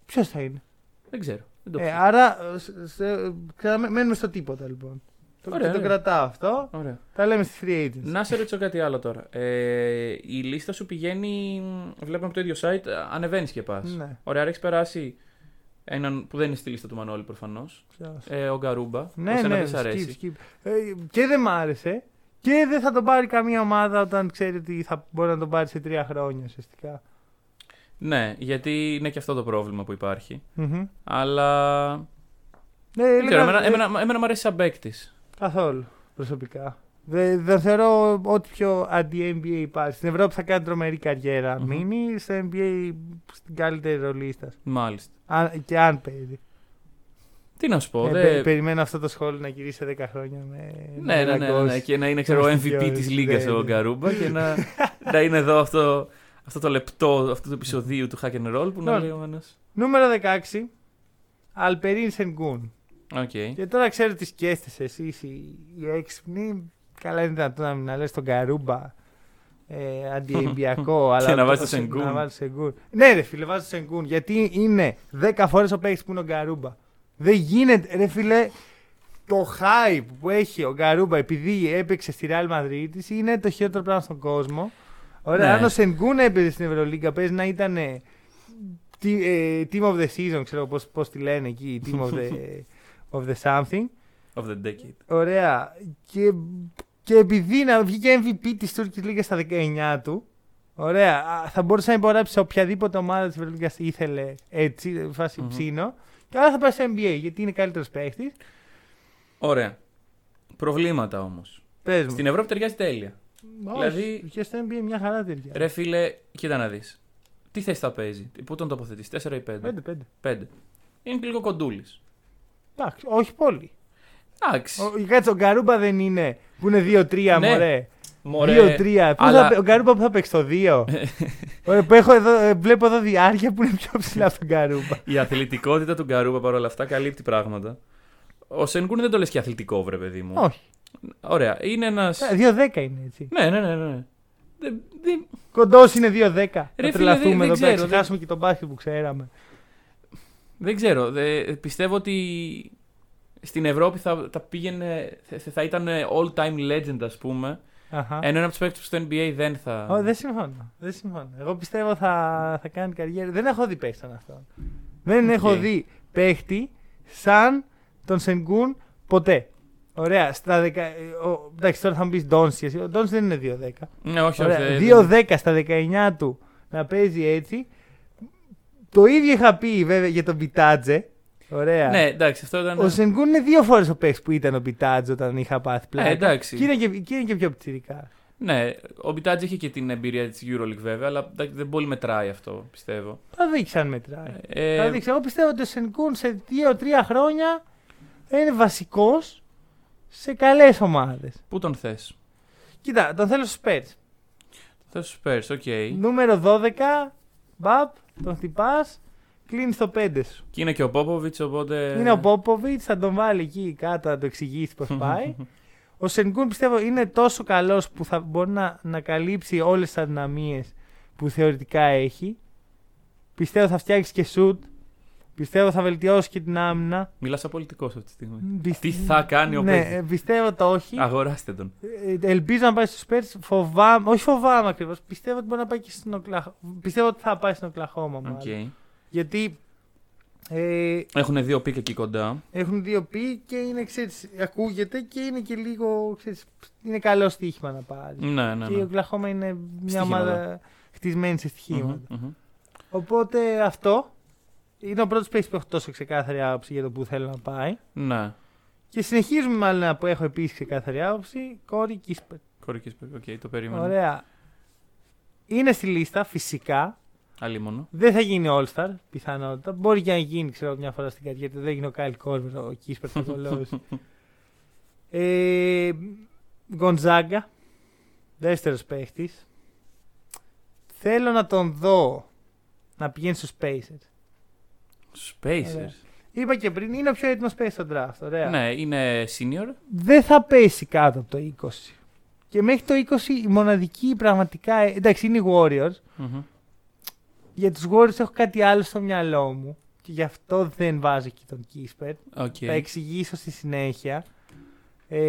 Ποιος θα είναι; Δεν ξέρω. Δεν το Ε, ξέρω. άρα, ε, σε- σε- ξανα- μένουμε στο τίποτα λοιπόν. Το, Ωραία, και το ωραία. κρατάω αυτό. Ωραία. Τα λέμε στη free agency. Να σε ρωτήσω κάτι άλλο τώρα. Ε, η λίστα σου πηγαίνει. Βλέπουμε από το ίδιο site, ανεβαίνεις και πας. Ναι. Ωραία, άρα έχεις περάσει έναν που δεν είναι στη λίστα του Μανώλη προφανώς. Ποιος; Ε, ο Γκαρούμπα. Ναι, Εσένα ναι, δεν σ' αρέσει. skip, skip. Ε, και δεν μ' άρεσε. Και δεν θα τον πάρει καμία ομάδα όταν ξέρει ότι θα μπορεί να τον πάρει σε τρία χρόνια ουσιαστικά. Ναι, γιατί είναι και αυτό το πρόβλημα που υπάρχει. Μμμ. Αλλά. Ναι, Δεν έλεγα- ξέρω, εμένα, ε, εμένα, εμένα μου αρέσει σαν παίκτης. Καθόλου προσωπικά. Δεν, δεν θεωρώ ό,τι πιο αντι-NBA υπάρχει. Στην Ευρώπη θα κάνει τρομερή καριέρα. Μμμ. Μείνει στο NBA στην καλύτερη ρολίστα. Μάλιστα. Αν, και αν παίζει. Τι να σου πω. Ε, δε- πε- περιμένω αυτό το σχόλιο να γυρίσει σε 10 χρόνια με. Ναι, ναι, ναι, ναι, ναι, Και να είναι ξέρω, εγώ, MVP Ποιος, της ναι, Λίγκα ναι. ο Γκαρούμπα και να, να είναι εδώ αυτό, αυτό το λεπτό αυτού του επεισοδίου του Hack and Roll που να Λοιπόν. λέει ο ένας. Νούμερο 16. Αλπερίν Σενγκούν. Οκ. Και τώρα ξέρω τι σκέφτεσαι εσείς οι, οι έξυπνοι. Καλά είναι δυνατόν να μην λες τον Γκαρούμπα ε, αντιεμπιακό. αλλά να βάζεις το- το Σενγκούν. Να βάζεις Σενγκούν. Ναι, ρε φίλε, βάζω το Σενγκούν. Γιατί είναι 10 φορές ο παίκτης που είναι ο Γκαρούμπα. Δεν γίνεται, ρε φίλε, το hype που έχει ο Γκαρούμπα επειδή έπαιξε στη Real Madrid είναι το χειρότερο πράγμα στον κόσμο. Ωραία, Ναι. αν ο Σενγκούν έπαιζε στην Ευρωλίγκα, παίζει να ήταν ε, τι- ε, team of the season, ξέρω πώς, πώς τη λένε εκεί, team of the, of the something. Of the decade. Ωραία. Και, και επειδή να βγήκε MVP της Τούρκη Λίγκα στα 19 του, ωραία, α, θα μπορούσε να υπογράψει σε οποιαδήποτε ομάδα της Ευρωλίγκα ήθελε έτσι, φάση Μμμ. ψήνο. Και άρα θα πάει στο NBA γιατί είναι καλύτερος παίχτης. Ωραία. Προβλήματα όμως. Πες μου. Στην Ευρώπη ταιριάζει τέλεια. Όχι, δηλαδή- Και στο NBA μια χαρά τέτοια. Ρε φίλε, κοίτα να δεις. Τι θέση θα παίζει, πού τον τοποθετείς, 4 ή 5. 5-5. 5. Είναι και λίγο κοντούλης. Εντάξει, όχι πολύ. Εντάξει. Ο, κάτσε, ο Γκαρούμπα δεν είναι που είναι 2-3, Ναι. μωρέ. Μωρέ, 2-3. Πού αλλά- θα, ο Γκαρούμπα που θα παίξει το 2. Ωραία, που έχω εδώ, ε, βλέπω εδώ διάρκεια που είναι πιο ψηλά από τον Γκαρούμπα. Η αθλητικότητα του Γκαρούμπα παρόλα αυτά καλύπτει πράγματα. Ο Σενγκούν δεν το λες και αθλητικό, βρε παιδί μου. Όχι. Ωραία. Είναι ένα. 2-10 είναι έτσι. Ναι, ναι, ναι. ναι. Δεν- δεν- Κοντός είναι 2-10. Ρε Θα φίλε, τρελαθούμε δεν- δεν εδώ πέρα. ξέρω, Ξεχάσουμε και τον μπάσκετ που ξέραμε. Δεν ξέρω. Δε- πιστεύω ότι στην Ευρώπη θα, θα πήγαινε. Θα, θα ήταν all time legend, ας πούμε. Αχα. Ενώ ένα από τους παίκτες που στο NBA δεν θα. Ω, δεν συμφωνώ. Δεν συμφωνώ. Εγώ πιστεύω θα, θα κάνει καριέρα. Δεν έχω δει παίχτη σαν αυτόν. Δεν Οκ. έχω δει παίχτη σαν τον Σενγκούν ποτέ. Ωραία. Στα δεκα... ε, ο... Εντάξει, τώρα θα μου πεις Ντόντσιτς. εσύ. Ο Ντόντσιτς δεν είναι 2-10. Ναι, όχι, Ωραία. όχι. δεν- 2-10 στα 19 του να παίζει έτσι. Το ίδιο είχα πει βέβαια για τον Μπιτάτζε. Ωραία. Ναι, εντάξει, αυτό ήταν. Ο Σενγκούν είναι δύο φορές ο παίχτης που ήταν ο Μπιτάτζε όταν είχα πάθει πλάκα. Ε, εντάξει. Και είναι και, και, είναι και πιο πιτσιρικάς. Ναι, ο Μπιτάτζε είχε και την εμπειρία της Euroleague βέβαια, αλλά εντάξει, δεν πολύ μετράει αυτό, πιστεύω. Θα δείξει αν μετράει. Ε, Θα δείξει. Εγώ πιστεύω ότι ο Σενγκούν σε 2-3 χρόνια θα είναι βασικός σε καλές ομάδες. Πού τον θες; Κοίτα, τον θέλω στους Spurs. Θες στους Spurs, οκ. Νούμερο 12, μπαπ, τον χτυπάς, κλείνει το 5 σου. Και είναι και ο Πόποβιτς, οπότε. Είναι ο Πόποβιτς, θα τον βάλει εκεί κάτω να το εξηγήσει πώς πάει. Ο Σενγκούν πιστεύω είναι τόσο καλός που θα μπορεί να, να καλύψει όλες τις αδυναμίες που θεωρητικά έχει. Πιστεύω θα φτιάξει και σουτ. Πιστεύω θα βελτιώσει και την άμυνα. Μιλάς σαν πολιτικός αυτή τη στιγμή. Πισ- Τι θα κάνει ο Ναι, παίκτης. ε, πιστεύω το όχι. Αγοράστε τον. Ε, Ελπίζω να πάει στους Spurs. Φοβάμαι, όχι φοβάμαι ακριβώς. Πιστεύω ότι μπορεί να πάει και στην Οκλαχώμα. Πιστεύω ότι θα πάει στην Οκλαχώμα. μάλλον. Οκ. Γιατί ε, Έχουν δύο pick εκεί κοντά. έχουν δύο pick και είναι, ξέρεις, ακούγεται και είναι και λίγο. Ξέρεις, είναι καλό στοίχημα να πάρεις. Ναι, ναι. Και η ναι. Οκλαχώμα είναι μια Στοιχήματα. ομάδα χτισμένη σε στοιχήματα. Μμμ, μμμ. Οπότε αυτό είναι ο πρώτος παίκτης που έχω τόσο ξεκάθαρη άποψη για το πού θέλω να πάει. Ναι. Και συνεχίζουμε μάλλον να που έχω επίσης ξεκάθαρη άποψη. Κόρεϊ Κίσπερτ. Κόρεϊ Κι- Οκ, το περίμενα. Ωραία. Είναι στη λίστα φυσικά. Αλίμονο. Δεν θα γίνει All-Star πιθανότατα. Μπορεί και να γίνει ξέρω, μια φορά στην καριέρα του. Δεν έγινε ο Κάιλ Κόρβερ, ο Κίσπερτ θα κολώσει. ε, Γκοντζάγκα. Δεύτερος παίχτης. Θέλω να τον δω να πηγαίνει στους Pacers. Pacers. Ωραία. Είπα και πριν, είναι ο πιο έτοιμος παίχτης στο draft. Ωραία. Ναι, είναι senior. Δεν θα πέσει κάτω από το 20. Και μέχρι το 20 η μοναδική πραγματικά. Εντάξει, είναι οι Warriors. Μμμ. Για τους Warriors έχω κάτι άλλο στο μυαλό μου και γι' αυτό δεν βάζω εκεί τον Κίσπερτ. Οκ. Θα εξηγήσω στη συνέχεια. Ε,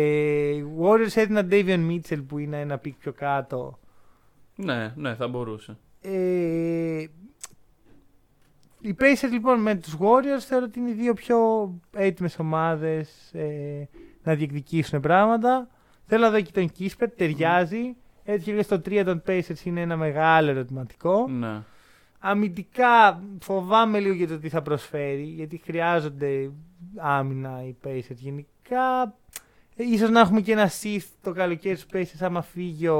οι Warriors έδιναν Davion Mitchell που είναι ένα pick πιο κάτω. Ναι, ναι, θα μπορούσε. Ε, οι Pacers λοιπόν με τους Warriors θεωρώ ότι είναι οι δύο πιο έτοιμες ομάδες ε, να διεκδικήσουν πράγματα. Θέλω να δω και τον Κίσπερτ, ταιριάζει. Έτσι και στο 3 των Pacers είναι ένα μεγάλο ερωτηματικό. Ναι. Αμυντικά φοβάμαι λίγο για το τι θα προσφέρει, γιατί χρειάζονται άμυνα οι Pacers γενικά. Ε, ίσως να έχουμε και ένα shift το καλοκαίρι στους Pacers άμα φύγει ο,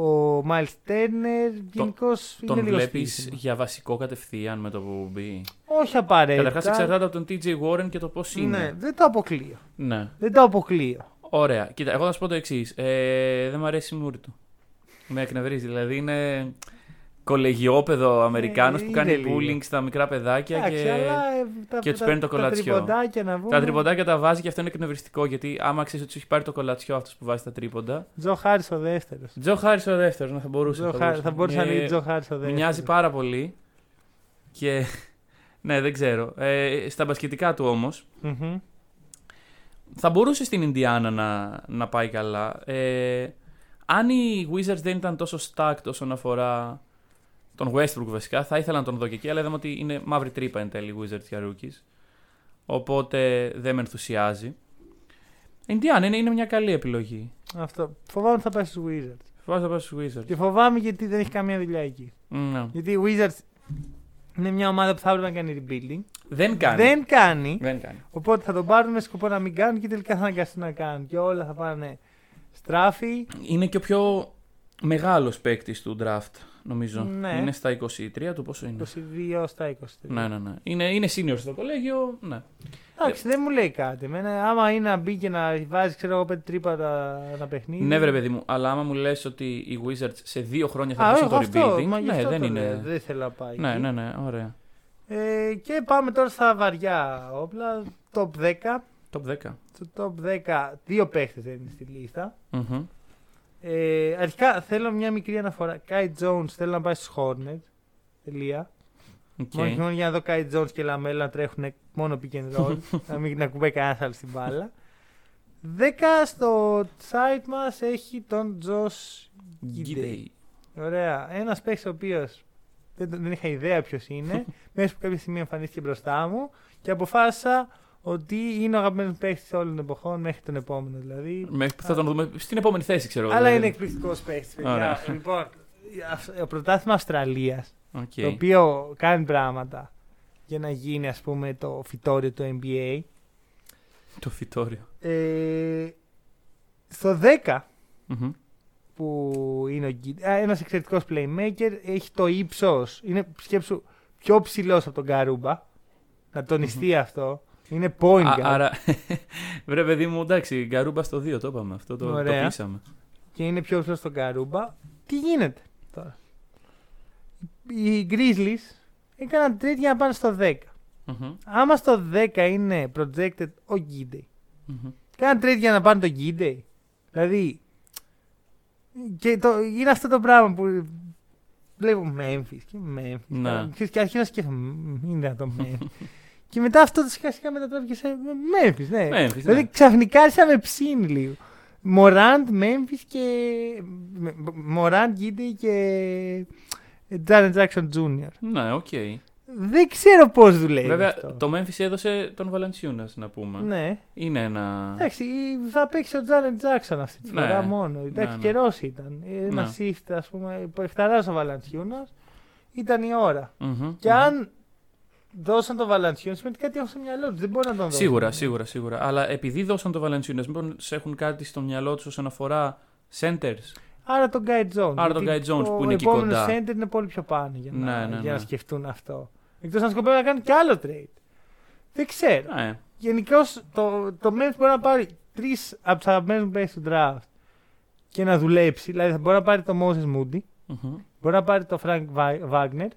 ο Miles Turner. Γενικώς είναι Τον λίγο βλέπεις σπίσιμο. για βασικό κατευθείαν με το που μπει; Όχι απαραίτητα. Καταρχάς εξαρτάται από τον TJ Warren και το πώς είναι. Ναι, δεν το αποκλείω. Ναι. Δεν το αποκλείω. Ωραία. Κοίτα, εγώ θα σου πω το εξής. Ε, δεν μου αρέσει η μούρη του. Με εκνευρίζει. Δηλαδή είναι. Κολεγιόπεδο Αμερικάνος Ε, που είναι κάνει λίγο. bullying στα μικρά παιδάκια Εντάξει, και. αλλά ε, τα, και τους τα- παίρνει το τα κολατσιό. τριποντάκια να βγουν. Τα τριποντάκια τα βάζει και αυτό είναι εκνευριστικό γιατί άμα ξέρεις ότι σου έχει πάρει το κολατσιό αυτός που βάζει τα τρίποντα. Τζο Χάρη ο δεύτερος. Τζο Χάρη ο δεύτερος, να θα μπορούσε. Θα μπορούσε να Ε, λέγει Τζο Χάρη ο δεύτερος. Μοιάζει πάρα πολύ. Και. ναι, δεν ξέρω. Ε, στα μπασκετικά του όμως. Θα μπορούσε στην Ινδιάνα να, να πάει καλά. Ε, αν οι Wizards δεν ήταν τόσο stacked όσον αφορά τον Westbrook βασικά, θα ήθελα να τον δω και εκεί, αλλά είδαμε ότι είναι μαύρη τρύπα εν τέλει οι Wizards για rookies. Οπότε δεν με ενθουσιάζει. Ινδιάνα είναι, είναι μια καλή επιλογή. Αυτό. Φοβάμαι ότι θα πάει στους Wizards. Φοβάσαι να πάει στους Wizards. Και φοβάμαι γιατί δεν έχει καμία δουλειά εκεί. Ναι. Γιατί οι Wizards είναι μια ομάδα που θα έπρεπε να κάνει rebuilding. Δεν κάνει. Δεν κάνει. Δεν κάνει. Οπότε θα τον πάρουν με σκοπό να μην κάνουν και τελικά θα αναγκαστούν να κάνουν. Και όλα θα πάνε στράφη. Είναι και ο πιο μεγάλος παίκτης του draft, νομίζω. Ναι. Είναι στα 23 του, πόσο είναι; 22 στα 23. Ναι, ναι, ναι. Είναι, είναι senior στο κολέγιο, ναι. Εντάξει, δεν μου λέει κάτι. Εμένα, άμα είναι να μπει και να βάζει, ξέρω εγώ, πέντε τρύπα ένα παιχνίδι. Ναι, βρε παιδί μου, αλλά άμα μου λες ότι οι Wizards σε δύο χρόνια θα Α, αφήσουν εγώ το αυτό, rebuilding. μα γι' ναι, αυτό δεν το είναι. λέω, Δεν θέλω να πάει. Ναι, εκεί. ναι, ναι, ωραία. Ε, και πάμε τώρα στα βαριά όπλα. Top 10. Top 10. Στο top 10 δύο παίχτες δεν είναι στη λίστα. Μμμ. Ε, αρχικά θέλω μια μικρή αναφορά. Kai Jones θέλω να πάει στους Hornets. Τελεία. Οκ. Μόνο και μόνο για να δω Kai Jones και Lamelo να τρέχουν μόνο pick and roll. να μην ακουμπάει κανένας άλλος στην μπάλα. 10 στο site μας έχει τον Josh Giddey. Giddey. Ωραία. Ένας παίχτη ο οποίος δεν, τον- δεν είχα ιδέα ποιος είναι. Μέχρι που κάποια στιγμή εμφανίστηκε μπροστά μου και αποφάσισα ότι είναι ο αγαπημένος παίχτης όλων των εποχών μέχρι τον επόμενο δηλαδή. Μέχρι που θα τον δούμε στην επόμενη θέση, ξέρω εγώ. Αλλά δηλαδή. είναι εκπληκτικός παίχτης, Ωραία. παιδιά. λοιπόν, το πρωτάθλημα Αυστραλίας, Οκ. το οποίο κάνει πράγματα για να γίνει ας πούμε το φυτόριο του NBA. Το φυτόριο. Ε, στο 10 Μμμ. που είναι ο Γκίντι. Ένας εξαιρετικός playmaker. Έχει το ύψος. Είναι σκέψου πιο ψηλός από τον Γκαρούμπα. Να τονιστεί αυτό. Είναι point Α, guard. άρα, βρε παιδί μου, εντάξει, γκαρούμπα στο 2 το είπαμε. Αυτό το, το Ωραία. πείσαμε. Και είναι πιο ψηλό στον Καρούμπα. Τι γίνεται τώρα; Οι Grizzlies έκαναν trade για να πάνε στο 10. Μμμ. Άμα στο 10 είναι projected ο Γκίντε. Μμμ. Κάναν trade για να πάνε τον Γκίντε. Δηλαδή. Και το, είναι αυτό το πράγμα που βλέπω Memphis και Memphis. Ναι. Και, και αρχίζω να σκέφτομαι. «Μμ, Είναι δυνατόν Memphis. και μετά αυτό το σιγά σιγά μετατράπηκε σε Memphis. Ναι. Memphis, δηλαδή ναι. ξαφνικά άρχισα να με ψήνει λίγο. Μοράντ, Memphis και. Μοράντ, Γκίντι και. Τζάρεν Jackson Jr. Ναι, οκ. Δεν ξέρω πώς δουλεύει. Βέβαια, αυτό. το Memphis έδωσε τον Βαλαντσιούνα, να πούμε. Ναι. Είναι ένα. Εντάξει, θα παίξει ο Τζάρεν Τζάκσον αυτή τη Ναι. φορά μόνο. Εντάξει, Ναι, ναι. καιρός ήταν. Ένα Ναι. shift, ας πούμε, που εκταράζει ο Βαλαντσιούνα. Ήταν η ώρα. Μμμ, Και μμμ. αν δώσαν τον Βαλαντσιούνα, σημαίνει ότι κάτι έχουν στο μυαλό τους. Δεν μπορεί να τον δώσουν. Σίγουρα, σίγουρα, σίγουρα. Αλλά επειδή δώσαν το Βαλαντσιούνα, μήπω έχουν κάτι στο μυαλό τους όσον αφορά centers; Άρα τον Γκάι Jones. Άρα τον γιατί Guy Jones που είναι εκεί Το επόμενο κοντά. center είναι πολύ πιο πάνω για να, Ναι, ναι, για να ναι. σκεφτούν αυτό. Εκτός αν σκοπεύουν να κάνουν και άλλο trade. Δεν ξέρω. Ναι. Γενικώ το, το Memphis μπορεί να πάρει τρεις από του αγαπημένου μου παίχτε του draft και να δουλέψει. Δηλαδή θα μπορεί να πάρει το Moses Moody, Μμμ. μπορεί να πάρει το Frank Va- Wagner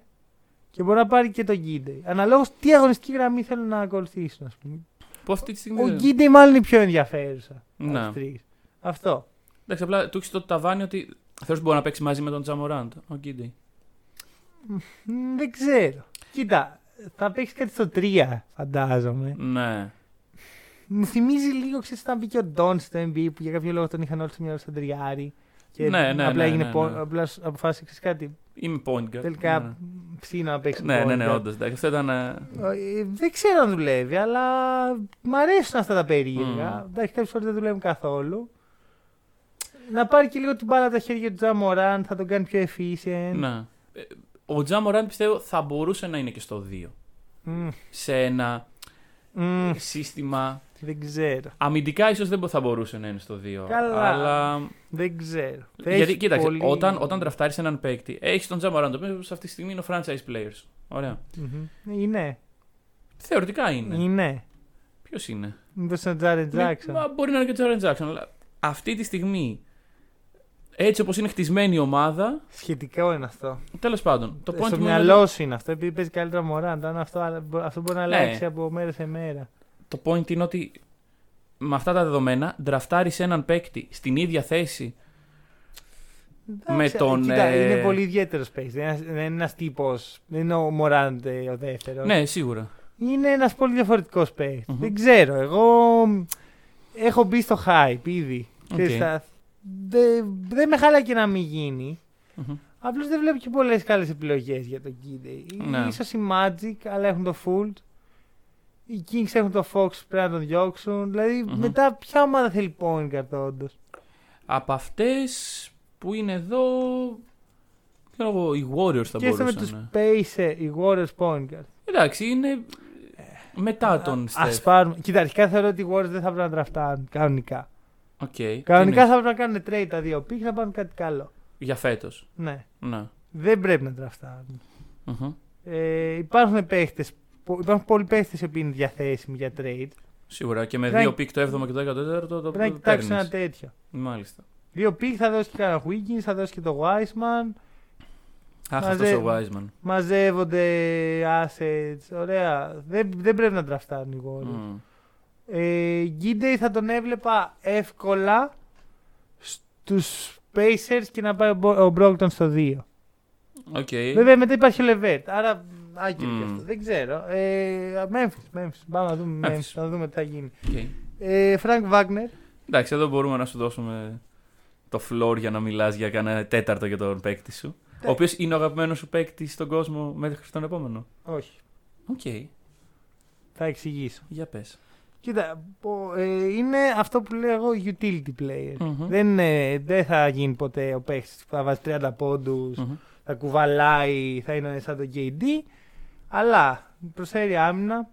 και μπορεί να πάρει και το Γκίντε. Αναλόγως τι αγωνιστική γραμμή θέλουν να ακολουθήσουν, ας πούμε. Που αυτή τη στιγμή. Ο δεν- Γκίντε μάλλον είναι η πιο ενδιαφέρουσα. από Ναι. τις τρεις. Αυτό. Εντάξει, απλά του έχεις το ταβάνι ότι θεωρώ ότι μπορεί να παίξει μαζί με τον Τζαμοράντ. Ο Γκίντι. Μ, Δεν ξέρω. Κοίτα, θα παίξεις κάτι στο 3, φαντάζομαι. Ναι. Μου θυμίζει λίγο, ξέρεις, όταν μπήκε ο Ντόν στο NBA που για κάποιο λόγο τον είχαν όλοι στο μυαλό στον τριάρι. Και Ναι, ναι, απλά ναι, έγινε ναι, πο- ναι. απλά σ- αποφάσισε ξέρεις κάτι. Είμαι point guard. Τελικά Ναι. ψήνα να παίξει. Ναι, ναι, ναι, point guard. όντως. Αυτό ήταν. ε, Ε, Δεν ξέρω αν δουλεύει, αλλά μ' αρέσουν αυτά τα περίεργα. Μμμ. Εντάξει, κάποιες φορές δεν δουλεύουν καθόλου. Να πάρει και λίγο την μπάλα από τα χέρια του Τζαμοράν, θα τον κάνει πιο efficient. Ναι. Ε, Ο Τζαμοράντ πιστεύω θα μπορούσε να είναι και στο 2. Μμ, Σε ένα μμ, σύστημα. Δεν ξέρω. Αμυντικά ίσως δεν θα μπορούσε να είναι στο 2. Καλά. Αλλά. Δεν ξέρω. Γιατί Έχεις κοίταξε, πολύ- όταν, όταν τραφτάρει έναν παίκτη, έχεις τον Τζαμοράντ, ο οποίος αυτή τη στιγμή είναι ο franchise players. Ωραία. Μμμ. Είναι. Θεωρητικά είναι. Είναι. Ποιος είναι; Μήπω είναι ο Τζάρετ Ναι, Τζάξον. μα μπορεί να είναι και ο Τζάρεν Τζάξον, αλλά αυτή τη στιγμή έτσι όπως είναι χτισμένη η ομάδα. Σχετικό είναι αυτό. Τέλος πάντων. Το point Στο μου είναι- μυαλό σου είναι αυτό, επειδή παίζει καλύτερα μωρέ. Αν αυτό, αλλά μπο- αυτό μπορεί να Ναι. αλλάξει από μέρα σε μέρα. Το point είναι ότι με αυτά τα δεδομένα draftάρει έναν παίκτη στην ίδια θέση. Εντάξει, τον, Κοίτα, ε, είναι πολύ ιδιαίτερος παίκτης. Δεν είναι- δεν είναι ένας τύπος. Δεν είναι ο Μωράντ ε, ο δεύτερος. Ναι, σίγουρα. Είναι ένας πολύ διαφορετικός παίκτης. Μμμ. Δεν ξέρω. Εγώ μ, έχω μπει στο hype ήδη. Οκ. Ξέρεις, θα- Δεν δεν με χαλά και να μην γίνει. Μμμ. Απλώς δεν βλέπω και πολλές καλές επιλογές για το Kid. Ναι. σω η Magic, αλλά έχουν το Fult. Οι Kings έχουν το Fox, πρέπει να τον διώξουν. Δηλαδή, Μμμ. μετά ποια ομάδα θέλει point guard όντως; Από αυτές που είναι εδώ. Ξέρω εγώ, οι Warriors θα Και έστω με τους μπορούσαν. Pacer, οι Warriors point guard. Εντάξει, είναι μετά τον Α Steph. πάρουμε. Κοίτα, αρχικά θεωρώ ότι οι Warriors δεν θα πρέπει να τραφτάνουν κανονικά. ΟΚ. Κανονικά Τι θα πρέπει να κάνουν trade τα δύο picks να πάρουν κάτι καλό. είναι, Για φέτος. Ναι. Ναι. Δεν πρέπει να draftάρουν. Μμμ. Ε, υπάρχουν παίχτες. Υπάρχουν πολλοί παίχτες που είναι διαθέσιμοι για trade. Σίγουρα και με Πρέπει δύο να- pick το 7ο και το 14ο το, το Πρέπει να κοιτάξουν ένα τέτοιο. Μάλιστα. Δύο pick θα δώσει και κανένα Wiggins, θα δώσει και το Wiseman. Αχ, Μαζε- αυτό ο Wiseman. Μαζεύονται assets. Ωραία. Δεν, δεν πρέπει να draftάρουν οι Warriors. Μμ. Ε, Giddey θα τον έβλεπα εύκολα στους Pacers και να πάει ο Μπο- ο Brogdon στο 2. Οκ. Βέβαια μετά υπάρχει ο LeVert, άρα άκυρο και Μμ. αυτό. Δεν ξέρω. Ε, Memphis, Memphis. Πάμε να δούμε Memphis. Memphis, να δούμε τι θα γίνει. Οκ. Ε, Franz Wagner. Εντάξει, εδώ μπορούμε να σου δώσουμε το floor για να μιλάς για κανένα τέταρτο για τον παίκτη σου. Ναι. Ο οποίος είναι ο αγαπημένος σου παίκτης στον κόσμο μέχρι τον επόμενο. Όχι. Οκ. Θα εξηγήσω. Για πες. Κοίτα, πο- ε, είναι αυτό που λέω εγώ utility player. Μμμ. Δεν, ε, δεν θα γίνει ποτέ ο παίχτη που θα βάζει 30 πόντους, Μμμ. θα κουβαλάει, θα είναι σαν το KD. Αλλά προσφέρει άμυνα.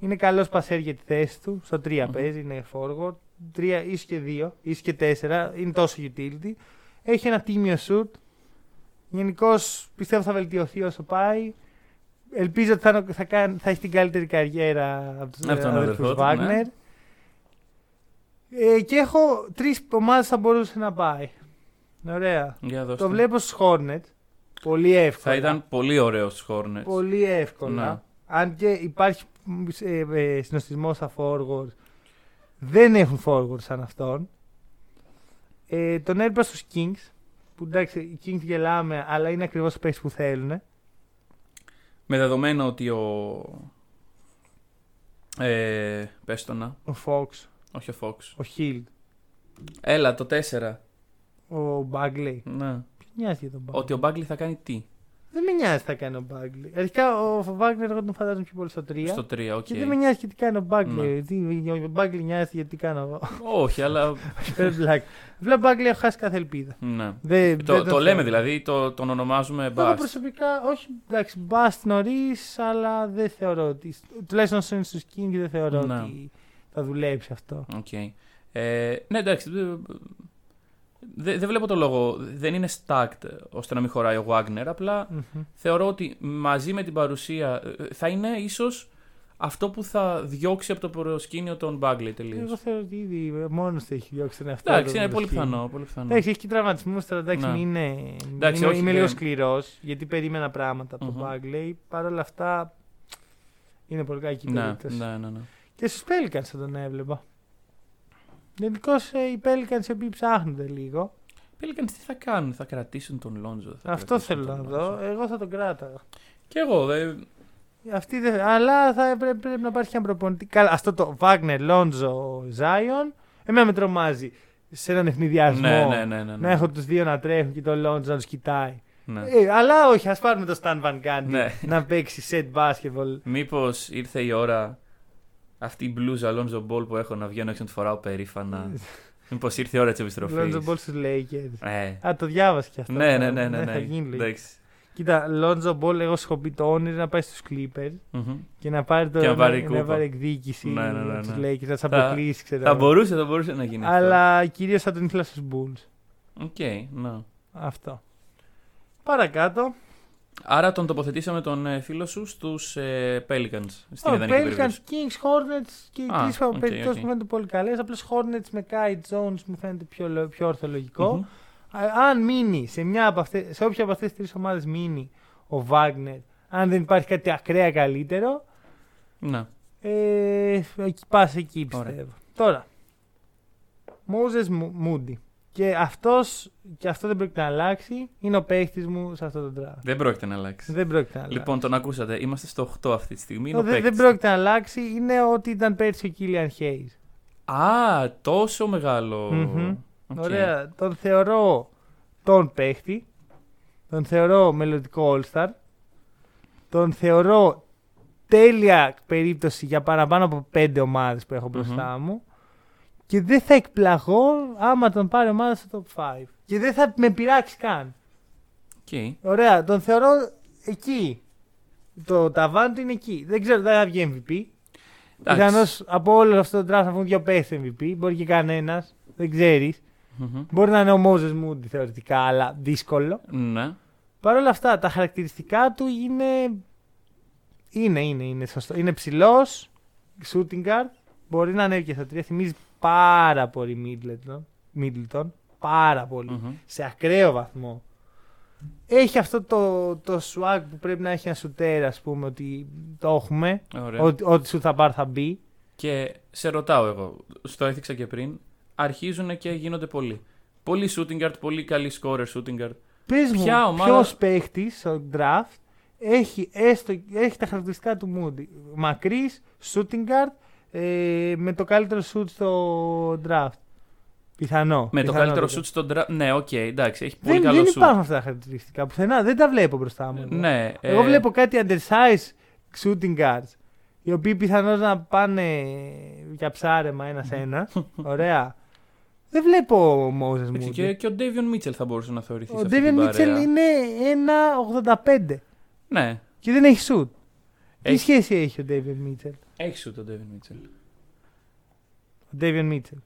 Είναι καλός πασέρ για τη θέση του. Στο 3 Μμμ. παίζει, είναι forward. 3 ίσως και 2, ίσως και 4. Είναι τόσο utility. Έχει ένα τίμιο shoot. Γενικώς πιστεύω θα βελτιωθεί όσο πάει. Ελπίζω ότι θα, είναι- θα, κάνει, θα έχει την καλύτερη καριέρα από τους Από τον αδερφό του, ναι. Ε, και έχω τρεις ομάδες θα μπορούσε να πάει. Ωραία. Για δώστε. Το βλέπω στους Hornets. Πολύ εύκολα. Θα ήταν πολύ ωραίος στους Hornets. Πολύ εύκολα. Ναι. Αν και υπάρχει ε, ε, συνοστισμός στα forwards. Δεν έχουν forwards σαν αυτόν. Ε, τον έριξα στους Kings. Που εντάξει, οι Kings γελάμε, αλλά είναι ακριβώς οι παίκτες που θέλουν. Με δεδομένο ότι ο. Ε, πες το να. Ο Fox, Όχι ο Fox. ο Hill, Έλα, το 4. ο Bagley. Ναι. Ποιος νοιάζεται για τον Bagley. Ότι ο Bagley θα κάνει τι; Δεν με νοιάζει τι θα κάνει ο Bagley. Αρχικά ο Wagner εγώ τον φαντάζομαι πιο πολύ στο 3. Στο 3, οκ. Και δεν με νοιάζει και τι κάνει ο Bagley. Ναι. Τι, ο Bagley νοιάζει γιατί κάνω εγώ. Όχι, αλλά. Fair black. Βλέπω Bagley έχω χάσει κάθε ελπίδα. ναι. Δεν, Το, δεν το τον λέμε θέλω. δηλαδή, το, τον ονομάζουμε Εγώ Bust. προσωπικά, όχι, εντάξει, μπαστ νωρίς, αλλά δεν θεωρώ ότι. Τουλάχιστον όσο είναι στου Kings δεν θεωρώ Ναι. ότι θα δουλέψει αυτό. Οκ. Ε, ναι, εντάξει. Δεν δε, δεν βλέπω το λόγο. Δεν είναι stacked ώστε να μην χωράει ο Wagner. Απλά Μμμ. θεωρώ ότι μαζί με την παρουσία ε, θα είναι ίσως αυτό που θα διώξει από το προσκήνιο τον Bagley τελείως. Εγώ θεωρώ ότι ήδη μόνος του έχει διώξει τον εαυτό Εντάξει, του είναι το πολύ σκύλο. πιθανό. Πολύ πιθανό. Εντάξει, έχει και τραυματισμούς τώρα. Εντάξει, Ναι. μην είναι. Εντάξει, είμαι όχι, είμαι λίγο δεν- σκληρός γιατί περίμενα πράγματα από Μμμ. τον Bagley. Παρ' όλα αυτά είναι πολύ κακή ναι, περίπτωση. ναι, ναι, ναι. Και στους Pelicans θα τον έβλεπα. Γενικώ ε, οι Pelicans οι οποίοι ψάχνονται λίγο. Pelicans τι θα κάνουν, θα κρατήσουν τον Lonzo. θα Αυτό κρατήσουν θέλω τον να Lonzo. δω. Εγώ θα τον κράταγα. Και εγώ, δε, Αυτή δεν... Αλλά θα πρέπει, πρέπει να υπάρχει ένα προπονητή. Καλά, αυτό το Wagner, Lonzo, Zion. Εμένα με τρομάζει σε έναν ευνηδιασμό. ναι, ναι, ναι, ναι, ναι. Να έχω τους δύο να τρέχουν και τον Lonzo να τους κοιτάει. ναι. Ε, αλλά όχι, ας πάρουμε το Stan Van Gundy Ναι. να παίξει set basketball. Μήπως ήρθε η ώρα αυτή η μπλούζα Alonso Ball που έχω να βγαίνω έξω να τη φοράω περήφανα. Μήπως ήρθε η ώρα της επιστροφής. Lonzo Ball στου Lakers. Ε, Α, το διάβασε κι αυτό. ναι, ναι, ναι, ναι, θα ναι. γίνει λογικά. Εντάξει. Κοίτα, Lonzo Ball, εγώ σου έχω πει το όνειρο να πάει στους Clippers Μμμ. και να πάρει, το, Και να πάρει να, κούπα. πάρει εκδίκηση Ναι, ναι, ναι, από τους ναι. Lakers, να του Θα- αποκλείσει, ξέρω. Θα εγώ. μπορούσε, θα μπορούσε να γίνει Αλλά κυρίως θα τον ήθελα στους Bulls. αυτό. Οκ, ναι. Αυτό. Παρακάτω. Άρα τον τοποθετήσαμε τον ε, φίλο σου στους ε, Pelicans στην Oh, ιδανική Pelicans, περίπτωση. Kings, Hornets και οι Α, τρεις οκ, περιπτώσεις οκ. μου φαίνονται πολύ καλές. Απλώς Hornets με Kai Jones μου φαίνεται πιο, λο- πιο ορθολογικό. Μμμ. Α- Αν μείνει σε, μια από αυτές, σε όποια από αυτές τις τρεις ομάδες μείνει ο Βάγνερ, αν δεν υπάρχει κάτι ακραία καλύτερο, Ναι. ε, πας εκεί Ωραία. πιστεύω. Τώρα, Μόζε Μούντι. Και, αυτός, και αυτό δεν πρόκειται να αλλάξει. Είναι ο παίχτης μου σε αυτό το draft. Δεν πρόκειται να αλλάξει. Δεν πρόκειται να αλλάξει. Λοιπόν, τον ακούσατε. Είμαστε στο 8 αυτή τη στιγμή. Είναι ο δεν, δεν παίκτης. πρόκειται να αλλάξει. Είναι ότι ήταν πέρσι ο Κίλιαν Χέις. Α, τόσο μεγάλο. Μμμ. Οκ. Ωραία. Τον θεωρώ τον παίχτη. Τον θεωρώ μελλοντικό All-Star. Τον θεωρώ τέλεια περίπτωση για παραπάνω από πέντε ομάδες που έχω μπροστά μου. Και δεν θα εκπλαγώ άμα τον πάρει ομάδα στο top 5. Και δεν θα με πειράξει καν. Οκ. Ωραία, τον θεωρώ εκεί. Το ταβάνι του είναι εκεί. Δεν ξέρω, δεν θα βγει MVP. Εντάξει. Πιθανώς από όλο αυτό το draft θα βγουν δύο παίχτες MVP. Μπορεί και κανένας. Δεν ξέρεις. Μμμ. Μπορεί να είναι ο Μόζε Μούντι θεωρητικά, αλλά δύσκολο. Ναι. Παρ' όλα αυτά, τα χαρακτηριστικά του είναι. Είναι, είναι, είναι σωστό. Είναι ψηλός, shooting guard. Μπορεί να ανέβει και στα τρία. Θυμίζει πάρα πολύ Middleton. Middleton πάρα πολύ. Μμμ. Σε ακραίο βαθμό. Έχει αυτό το, το swag που πρέπει να έχει ένα σουτέρ, ας πούμε, ότι το έχουμε. Ωραία. Ότι, ό,τι σου θα πάρει θα μπει. Και σε ρωτάω εγώ, στο έθιξα και πριν, αρχίζουν και γίνονται πολλοί. Πολλοί shooting guard, πολύ καλοί scorer shooting guard. Πες μου, Ποια ομάδα- ποιος παίχτης στο draft έχει, έστω, έχει τα χαρακτηριστικά του Moody. Μακρύς, shooting guard, ε, με το καλύτερο shoot στο draft. Πιθανό. Με το πιθανό, καλύτερο δεν- shoot στον draft. Ναι, οκ, εντάξει, έχει πολύ Δεν, καλό δεν shoot. υπάρχουν αυτά τα χαρακτηριστικά πουθενά. Δεν τα βλέπω μπροστά μου. εγώ. Ναι, Εγώ ε, βλέπω κάτι undersize shooting guards. Οι οποίοι πιθανώς να πάνε για ψάρεμα ένα-ένα. Ωραία. Δεν βλέπω ο Moses εντάξει, Moody. και, και ο Davion Mitchell θα μπορούσε να θεωρηθεί Ο σε αυτή David την παρέα. Mitchell είναι 1,85 Ναι, και δεν έχει shoot. Τι Έχει- σχέση έχει ο David Mitchell; έχεις shoot ο Davion Mitchell. Ο David Mitchell.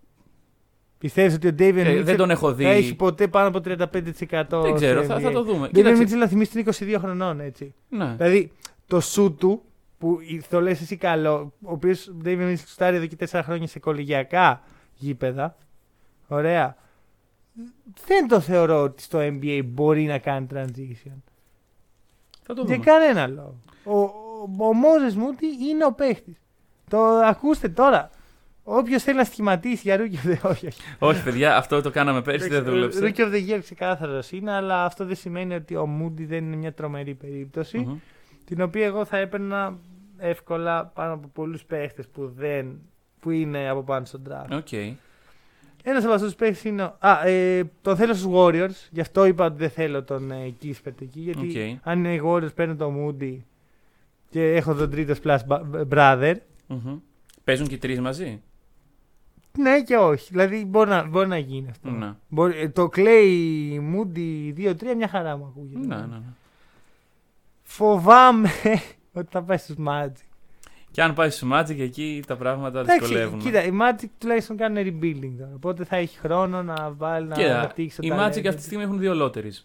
Πιστεύεις ότι ο David Ε, Mitchell δεν τον έχω δει. θα έχει ποτέ πάνω από 35%. Δεν ξέρω, στο θα, θα NBA. το δούμε. David Κοίταξε, Mitchell να θυμίσεις είναι 22 χρονών, έτσι. ναι. Δηλαδή το shoot του που το λες εσύ καλό, ο οποίος David Mitchell στάρει εδώ και 4 χρόνια σε κολεγιακά γήπεδα. Ωραία. Δεν το θεωρώ ότι στο NBA μπορεί να κάνει transition. Θα το Για δούμε. κανένα λόγο. Ο, ο, ο Μόζες Μούτι είναι ο παίχτης. Το ακούστε τώρα. Όποιος θέλει να σχηματίσει για Rookie of the όχι, όχι. Όχι, παιδιά, αυτό το κάναμε πέρσι, δεν δούλεψε. Rookie of the Year ξεκάθαρος είναι, αλλά αυτό δεν σημαίνει ότι ο Moody δεν είναι μια τρομερή περίπτωση. Μμμ. Την οποία εγώ θα έπαιρνα εύκολα πάνω από πολλούς παίχτες που, δεν, που είναι από πάνω στον draft. Οκ. Ένας από αυτούς τους παίχτες είναι. ο- Α, ε, τον θέλω στους Warriors. Γι' αυτό είπα ότι δεν θέλω τον ε, Kispert εκεί. Γιατί Οκ. αν είναι οι Warriors, παίρνω τον Moody και έχω τον τρίτος plus ba- brother. Μμμ. Παίζουν και οι τρεις μαζί; Ναι και όχι. Δηλαδή μπορεί να, μπορεί να γίνει αυτό. Ναι. Μπορεί, ε, το Clay Moody 2-3 μια χαρά μου ακούγεται. Ναι, ναι, ναι. Φοβάμαι ότι θα πάει στους Magic. Και αν πάει στο Magic εκεί τα πράγματα Εντάξει, δυσκολεύουν. κοίτα, οι Magic τουλάχιστον κάνουν rebuilding τώρα. Οπότε θα έχει χρόνο να βάλει να Κοίτα, αναπτύξει το οι ταλέντο Magic αυτή τη στιγμή έχουν δύο lotteries.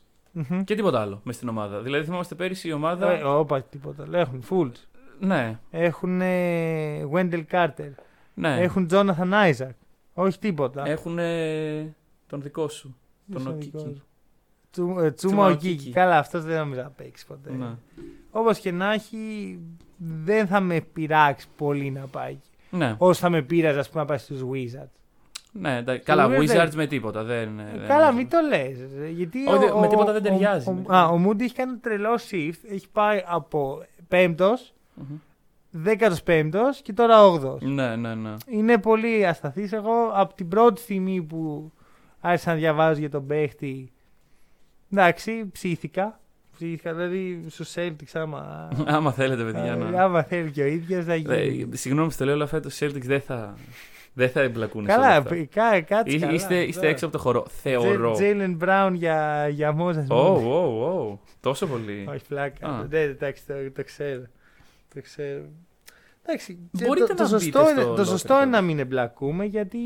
Μμμ. Και τίποτα άλλο μες στην ομάδα. Δηλαδή θυμάμαστε πέρυσι η ομάδα. Ε, Όπα, τίποτα. Έχουν Fools. Ναι, Έχουν Wendell Carter. ναι. Έχουν Jonathan Isaac. Όχι τίποτα. Έχουν τον δικό σου. Ποιος Τον είναι ο δικός Οκίκη. σου; Τσου- ε, Τσούμα Τσούμα ο Οκίκη. Κίκη. Καλά, αυτός δεν νομίζω να παίξει ποτέ. Ναι. Όπως και να έχει, δεν θα με πειράξει πολύ να πάει εκεί. Ναι, Όσο θα με πείραζε, ας πούμε, να πάει στους Wizards. Ναι εντάξει. καλά, Wizards Wizards δεν- με τίποτα. Δεν, Ε, δεν Καλά, νομίζω. μην το λες. Γιατί Όχι, ο- με ο- τίποτα δεν ο- ταιριάζει, ο- με α, τίποτα. ο Μούντι έχει κάνει ένα τρελό shift. Έχει πάει από πέμπτος, Μμμ. δέκατος πέμπτος και τώρα όγδοο. Ναι, ναι, ναι. Είναι πολύ ασταθής. Εγώ από την πρώτη στιγμή που άρχισα να διαβάζω για τον παίχτη. Εντάξει, ψήθηκα. Ψήθηκα, δηλαδή στου Celtics, άμα. Άμα θέλετε, παιδιά. ε, να- άμα θέλει και ο ίδιος, θα Ε, γίνει. Συγγνώμη που το λέω, αλλά φέτος οι Celtics δεν θα, δεν θα εμπλακούν σε όλα Καλά, αυτά. π- κα- κάτσε. Εί- καλά, Είστε, είστε τώρα. έξω από το χώρο. Θεωρώ. Τζέιλεν Μπράουν για, για Μόζας. Ω, ω, ω. Τόσο πολύ. Όχι, πλάκα. Α. Ναι, εντάξει, το, το ξέρω. Το ξέρω. Εντάξει, και Μπορείτε το, να το, μπείτε σωστό, είναι, στο το lottery σωστό είναι να τότε. μην εμπλακούμε γιατί.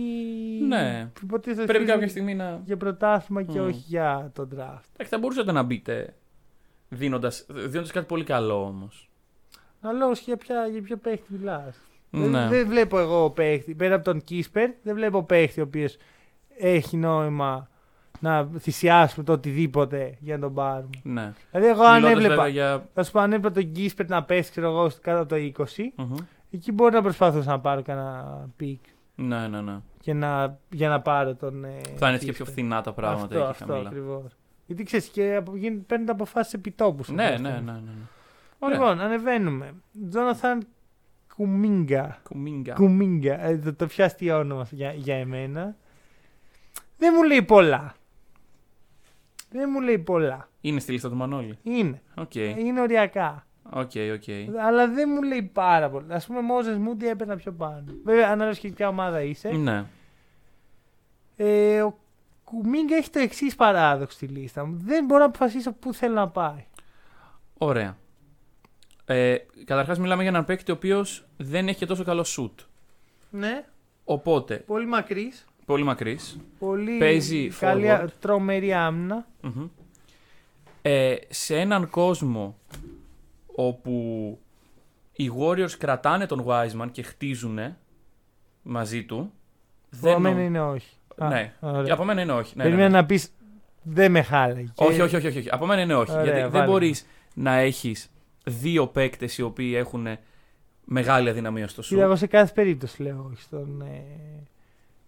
Ναι. υποτίθεται Πρέπει ότι κάποια στιγμή να. Για πρωτάθλημα και Μμ. όχι για το draft. Εντάξει, θα μπορούσατε να μπείτε δίνοντας, δίνοντας κάτι πολύ καλό όμως. Αλλά για, ποια, για ποιο παίχτη μιλάς. Ναι. Δεν, δεν βλέπω εγώ παίχτη. Πέρα από τον Kispert, δεν βλέπω παίχτη ο οποίος έχει νόημα να θυσιάσουμε το οτιδήποτε για να τον πάρουμε. Ναι. Δηλαδή, εγώ αν Μιλώντας έβλεπα. βέβαια για... Θα σου πω, αν έβλεπα τον Kispert να πέσει, ξέρω εγώ, κάτω από το 20, Μμμ. εκεί μπορεί να προσπαθούσα να πάρω κανένα pick. Ναι, ναι, ναι. Και να, για να πάρω τον. Ε, Θα είναι έτσι και πιο Kispert. φθηνά τα πράγματα Αυτό, εκεί αυτό χαμηλά. ακριβώς. Γιατί ξέρεις και απο- γίν- παίρνουν αποφάσεις επιτόπου. Ναι, ναι, ναι, ναι. ναι. Ωραία. Λοιπόν, ανεβαίνουμε. Jonathan Kuminga. Kuminga. Kuminga. Ε, το, το πιο αστείο όνομα για, για εμένα. Δεν μου λέει πολλά. Δεν μου λέει πολλά. Είναι στη λίστα του Μανώλη. Είναι. Οκ. Είναι οριακά. Οκ, οκ. Αλλά δεν μου λέει πάρα πολύ. Ας πούμε, Moses Moody έπαιρνα πιο πάνω. Βέβαια, ανάλογα και ποια ομάδα είσαι. Ναι. Ε, ο Κουμίγκα έχει το εξής παράδοξο στη λίστα μου. Δεν μπορώ να αποφασίσω πού θέλω να πάει. Ωραία. Ε, Καταρχάς, μιλάμε για έναν παίκτη ο οποίος δεν έχει και τόσο καλό σουτ. Ναι. Οπότε, Πολύ μακρύς. πολύ μακρύς. Πολύ Παίζει καλή, forward. τρομερή άμυνα. Ε, σε έναν κόσμο όπου οι Warriors κρατάνε τον Wiseman και χτίζουν μαζί του. Δεν νο- μένα είναι όχι. Α, Ναι. ωραία. Από μένα είναι όχι. Ναι, ναι, Περίμενα ναι. να πεις δεν με χάλαγε. Όχι, όχι, όχι, όχι, όχι. Από μένα είναι όχι. Ωραία, γιατί δεν βάλε. μπορείς να έχεις δύο παίκτες οι οποίοι έχουν μεγάλη αδυναμία στο σου. Κοίτα, εγώ σε κάθε περίπτωση λέω όχι στον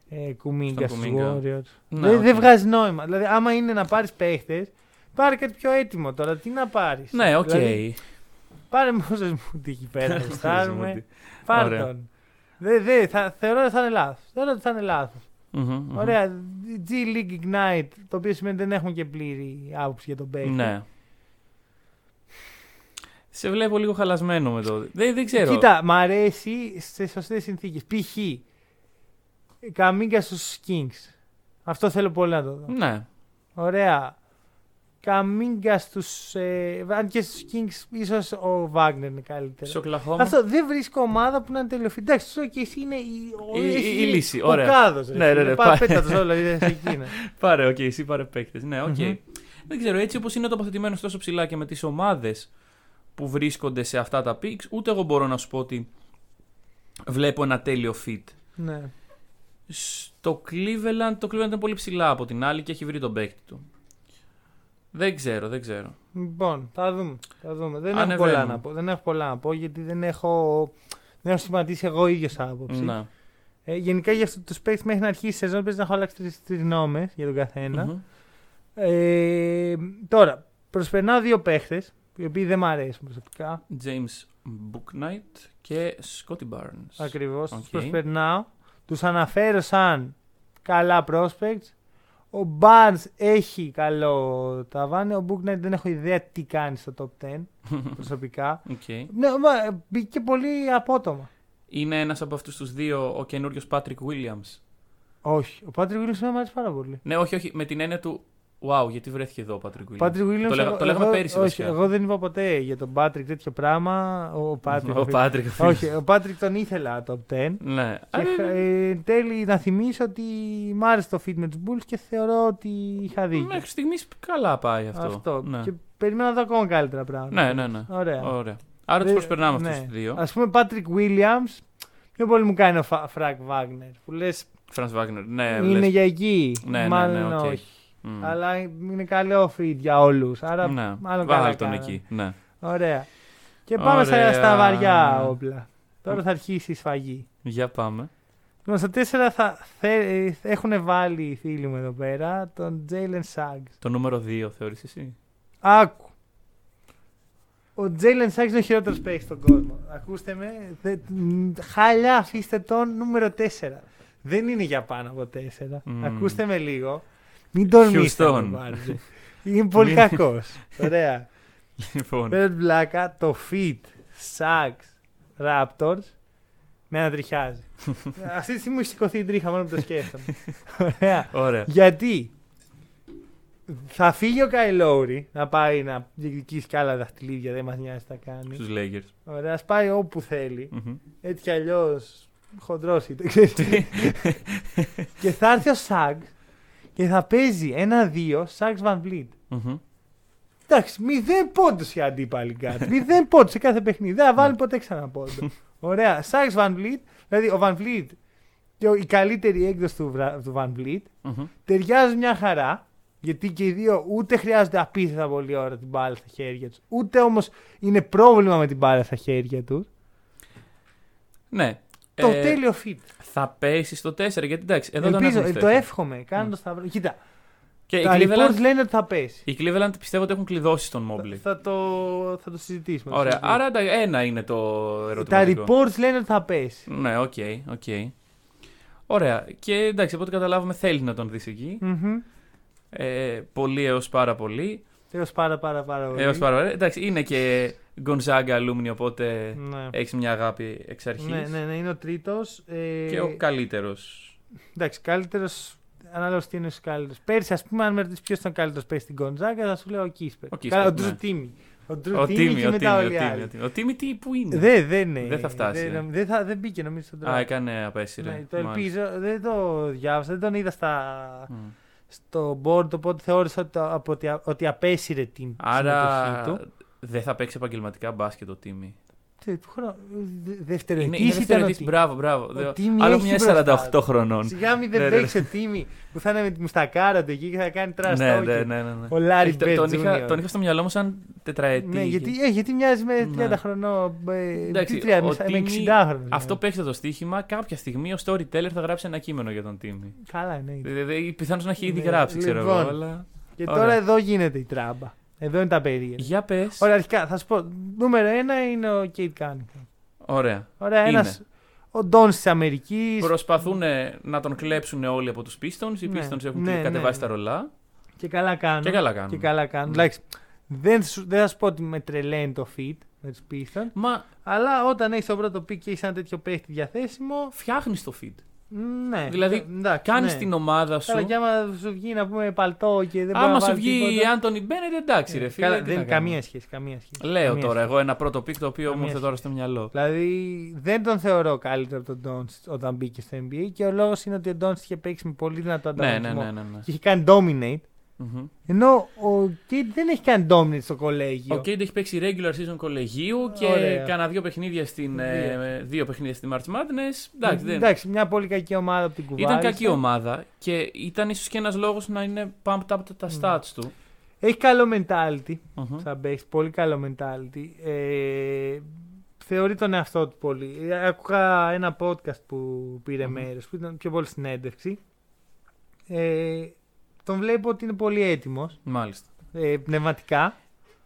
ε, ε, Κουμίγκα Στον στους Κουμίγκα. Warriors. Ναι, δεν, οκ. δεν βγάζει νόημα. Δηλαδή, άμα είναι να πάρεις παίχτες, πάρε κάτι πιο έτοιμο τώρα. Τι να πάρεις; Ναι, οκ. Δηλαδή, πάρε Μόζε μου εκεί πέρα. να στάρουμε. Πάρε Ωραία. τον. Δε, δε, θα, θεωρώ ότι θα είναι λάθος. Θεωρώ ότι θα είναι λάθος. Μμμ, μμμ. Ωραία. G League Ignite, το οποίο σημαίνει ότι δεν έχουμε και πλήρη άποψη για τον παίχτη. Ναι. Σε βλέπω λίγο χαλασμένο με το. Δεν, δεν ξέρω. Κοίτα, μ' αρέσει σε σωστές συνθήκες. Π.χ. Καμίγκα στους Kings. Αυτό θέλω πολύ να το δω. Ναι. Ωραία. Καμίγκα στους. Ε, αν και στους Kings, ίσως ο Βάγνερ είναι καλύτερος. Στο Οκλαχώμα. Αυτό δεν βρίσκω ομάδα που να είναι τελειοφυ. Εντάξει, το και εσύ είναι η, ο, Η- η- εσύ η λύση, Ο ωραία. κάδος, ρε Ναι, φίλε. ναι, ναι, Πάμε πάει. πέτατος όλα, είδες εκείνα. Πάρε, οκ, εσύ πάρε παίκτες. Ναι, οκ. Μμμ. Δεν ξέρω, έτσι όπως είναι τοποθετημένος τόσο ψηλά και με τις ομάδες που βρίσκονται σε αυτά τα picks, ούτε εγώ μπορώ να σου πω ότι βλέπω ένα τέλειο fit. ναι. Στο Cleveland, το Cleveland είναι πολύ ψηλά από την άλλη και έχει βρει τον παίκτη του. Δεν ξέρω, δεν ξέρω. Λοιπόν, θα δούμε. Θα δούμε. Δεν έχω, Ανεβαίνουμε. πολλά να πω. δεν έχω πολλά να πω γιατί δεν έχω, δεν έχω σχηματίσει εγώ ίδιος άποψη. Να. Ε, γενικά για αυτούς τους παίκτες μέχρι να αρχίσει η σεζόν πρέπει να έχω αλλάξει τρεις γνώμες για τον καθένα. Μμμ. Ε, τώρα, προσπερνάω δύο παίχτες, οι οποίοι δεν μ' αρέσουν προσωπικά. James Bouknight και Scottie Barnes. Ακριβώς. Οκ. Τους προσπερνάω. Τους αναφέρω σαν καλά prospects. Ο Barnes έχει καλό ταβάνι. Ο Bouknight δεν έχω ιδέα τι κάνει στο top 10 προσωπικά. Οκ. Ναι, μα, μπήκε πολύ απότομα. Είναι ένας από αυτούς τους δύο ο καινούριος Patrick Williams. Όχι. Ο Patrick Williams μου αρέσει πάρα πολύ. Ναι, όχι, όχι, με την έννοια του Wow, γιατί βρέθηκε εδώ ο Patrick Williams; Patrick Williams, το, λέγα, εγώ- το λέγαμε εγώ- πέρυσι όχι, βασικά. εγώ δεν είπα ποτέ για τον Patrick τέτοιο πράγμα. Ο Patrick. Ο Patrick. ο όχι, ο Patrick τον ήθελα top 10. Ναι. Και Α, ε, εν τέλει να θυμίσω ότι μ' άρεσε το fit με τους Bulls και θεωρώ ότι είχα δίκιο. Μέχρι στιγμής καλά πάει αυτό. Αυτό. Ναι. Και περιμένω να δω ακόμα καλύτερα πράγματα. ναι, ναι, ναι. Ωραία. Ωραία. Άρα τους Δεν- προσπερνάμε ναι. αυτούς τους δύο. Ας πούμε, Patrick Williams, πιο πολύ μου κάνει ο Φρα- Franz Wagner. Που λες Franz Wagner. Ναι, είναι λες. για εκεί. Ναι, ναι, Μάλλον ναι, οκ. όχι. Μμ. Αλλά είναι καλό fit για όλους. Άρα ναι. μάλλον καλά Βάλε τον κάνανε. εκεί. Ναι. Ωραία. Και πάμε στα, Ωραία. στα βαριά όπλα. Τώρα θα αρχίσει η σφαγή. Για πάμε. Λοιπόν, στα τέσσερα θα, θε- έχουν βάλει οι φίλοι μου εδώ πέρα τον Jalen Suggs. Το νούμερο 2 θεωρείς εσύ; Άκου. Ο Jalen Suggs είναι ο χειρότερος παίκτης στον κόσμο. Ακούστε με. Δε, μ, χάλια, αφήστε τον νούμερο 4. Δεν είναι για πάνω από 4. Μμμ. Ακούστε με λίγο. Μην τολμήσετε να Houston. τον πάρετε. Είναι πολύ Μην- κακός. Ωραία. Λοιπόν. Παίρνει πλάκα το fit Suggs Raptors με ανατριχιάζει. Αυτή τη στιγμή μου έχει σηκωθεί η τρίχα μόνο που το σκέφτομαι. Ωραία. Ωραία. Γιατί θα φύγει ο Κάι Λόουρι να πάει να διεκδικήσει και άλλα δαχτυλίδια, δεν μας νοιάζει τι θα κάνει. Στους Lakers. Ωραία, ας πάει όπου θέλει. Μμμ. Έτσι κι αλλιώς χοντρός είτε. και θα έρθει ο Σαγ και θα παίζει ένα-δύο Σαγ Van Vliet. Μμμ. Εντάξει, μηδέν πόντους οι αντίπαλοι κάτω. μηδέν πόντους σε κάθε παιχνίδι. Δεν θα βάλει ποτέ ξανά πόντο. Ωραία. Σαγ Van Vliet, δηλαδή ο Van Vliet και ο- η καλύτερη έκδοση του, Βρα- του Van Vliet Μμμ. ταιριάζουν μια χαρά. Γιατί και οι δύο ούτε χρειάζονται απίθετα πολύ ώρα την μπάλα στα χέρια τους, ούτε όμως είναι πρόβλημα με την μπάλα στα χέρια τους. Ναι. Το Ε, τέλειο fit. Θα πέσει στο 4 γιατί εντάξει. Εδώ τον Ελπίζω, έχουν ε, στο το F. εύχομαι. Κάνω το σταυρό. Κοίτα, Και η τα Cleveland, reports λένε ότι θα πέσει. η Cleveland πιστεύω ότι έχουν κλειδώσει τον Mobley. Θα το, θα το συζητήσουμε. Ωραία. Θα το συζητήσουμε. Άρα εντάξει, ένα είναι το τα ερωτηματικό. reports λένε ότι θα πέσει. Ναι, οκ, οκ. Ωραία. Και εντάξει, από ό,τι καταλάβουμε θέλει να τον δεις εκεί. Μμμ. Ε, πολύ έως πάρα πολύ. Έως πάρα πάρα πάρα πολύ. Έως πάρα πολύ. Εντάξει, είναι και Gonzaga alumni, οπότε Ναι. έχεις μια αγάπη εξ αρχής. Ναι, ναι, ναι, είναι ο τρίτος. Ε, Και ο καλύτερος. Εντάξει, καλύτερος. Ανάλογα τι είναι ο καλύτερο. Πέρσι, ας πούμε, αν με ρωτήσεις ποιος ήταν ο καλύτερος πέρσι στην Γκοντζάκα, θα σου λέω ο Κίσπερ. Ο Κίσπερ, Καλά, ο ναι. Ντρου Τίμι. Ο Ντρου Ο Τίμι Τίμι, και ο μετά Τίμι, όλοι ο οι Τίμι, άλλοι. ο Τίμι. Ο Τίμι τι, πού είναι; Δεν, δεν, είναι. Δεν θα φτάσει, Δεν, ε. δεν, θα, δεν μπήκε νομίζω στον Α, draft. έκανε απέσυρε. Ναι, το Μάλιστα. ελπίζω. Δεν το διάβασα, δεν τον είδα στα, Μμ. στο board, οπότε θεώρησα ότι, το- από ότι, ότι απέσυρε την Άρα συμμετοχή του. Δεν θα παίξει επαγγελματικά μπάσκετ ο Τίμι. Τι, του χρόνου- δε- Είναι, Δευτεροετής είναι ήταν ο δευτερετής, Τίμι. μπράβο, μπράβο. Ο Δε- Τίμι Άλλο έχει μια μπροστά 48 του. χρονών. Σιγά μην Ναι, δεν ναι, παίξει ο Τίμι που θα είναι με τη μουστακάρα του εκεί και θα κάνει trash Ναι, talking. ναι, ναι, ναι, ναι. Ο Λάρι Έχει- Μπέτ τον, είχα, Jr. τον είχα στο μυαλό μου σαν τετραετή. Ναι, γιατί, ε, γιατί μοιάζει με 30 Ναι. χρονών. ε, Εντάξει, τι 30, ο με Τίμι- 60 χρονών. Αυτό παίξτε το στοίχημα. Κάποια στιγμή ο storyteller θα γράψει ένα κείμενο για τον Τίμι. Καλά, ναι. Δηλαδή, πιθανώ να έχει ήδη Ναι, γράψει, ξέρω εγώ. λοιπόν. Αλλά... Και Ωραία. τώρα εδώ γίνεται η τράμπα. Εδώ είναι τα περίεργα. Για πες. Ωραία, αρχικά θα σου πω. Νούμερο ένα είναι ο Κέιτ Κάνιχαμ. Ωραία. Ωραία, Είναι. ένα. Ο Ντόν της Αμερικής. Προσπαθούν να τον κλέψουν όλοι από τους Pistons. Οι Ναι, Pistons έχουν ναι, κατεβάσει ναι, τα ρολά. Και καλά κάνουν. Και καλά κάνουν. Και καλά κάνουν. Ναι. Εντάξει, δεν, σου- δεν θα σου πω ότι με τρελαίνει το fit με τους Pistons. Μα Αλλά όταν έχεις τον πρώτο pick και έχεις ένα τέτοιο παίχτη διαθέσιμο. φτιάχνεις το feed. Ναι. Δηλαδή, εντάξει, Κάνεις ναι. την ομάδα σου. Καλά, και άμα σου βγει να πούμε παλτό και δεν μπορεί Άμα να σου βάλει βγει τίποτα. η Άντωνι Μπένετ, εντάξει, ρε φίλε. Καλά, τι δεν να είναι κάνουμε. καμία σχέση. Καμία σχέση. Λέω Καμία τώρα σχέση. εγώ ένα πρώτο pick το οποίο μου Καμία ήρθε τώρα στο μυαλό. Δηλαδή δεν τον θεωρώ καλύτερο από τον Ντόντ όταν μπήκε στο NBA και ο λόγος είναι ότι ο Ντόντ είχε παίξει με πολύ δυνατό Ναι, ναι, ανταγωνισμό ναι. ναι, ναι. και είχε κάνει dominate. Μμμ. Ενώ ο Κέιτ δεν έχει κάνει dominate στο κολέγιο. Ο Κέιντ έχει παίξει regular season κολεγίου και Ωραία. κάνα δύο παιχνίδια στην, ε, δύο παιχνίδια στη March Madness. Εντάξει, δεν... Εντάξει, μια πολύ κακή ομάδα από την κουβάλα. Ήταν κακή ομάδα και ήταν ίσως και ένας λόγος να είναι pumped up τα stats του. Έχει καλό mentality. Μμμ. Σαν παίχτης, πολύ καλό mentality. Ε, θεωρεί τον εαυτό του πολύ. Ε, Άκουγα ένα podcast που πήρε Μμμ. μέρος, που ήταν πιο πολύ συνέντευξη. Ε, τον βλέπω ότι είναι πολύ έτοιμος, Μάλιστα. ε, πνευματικά.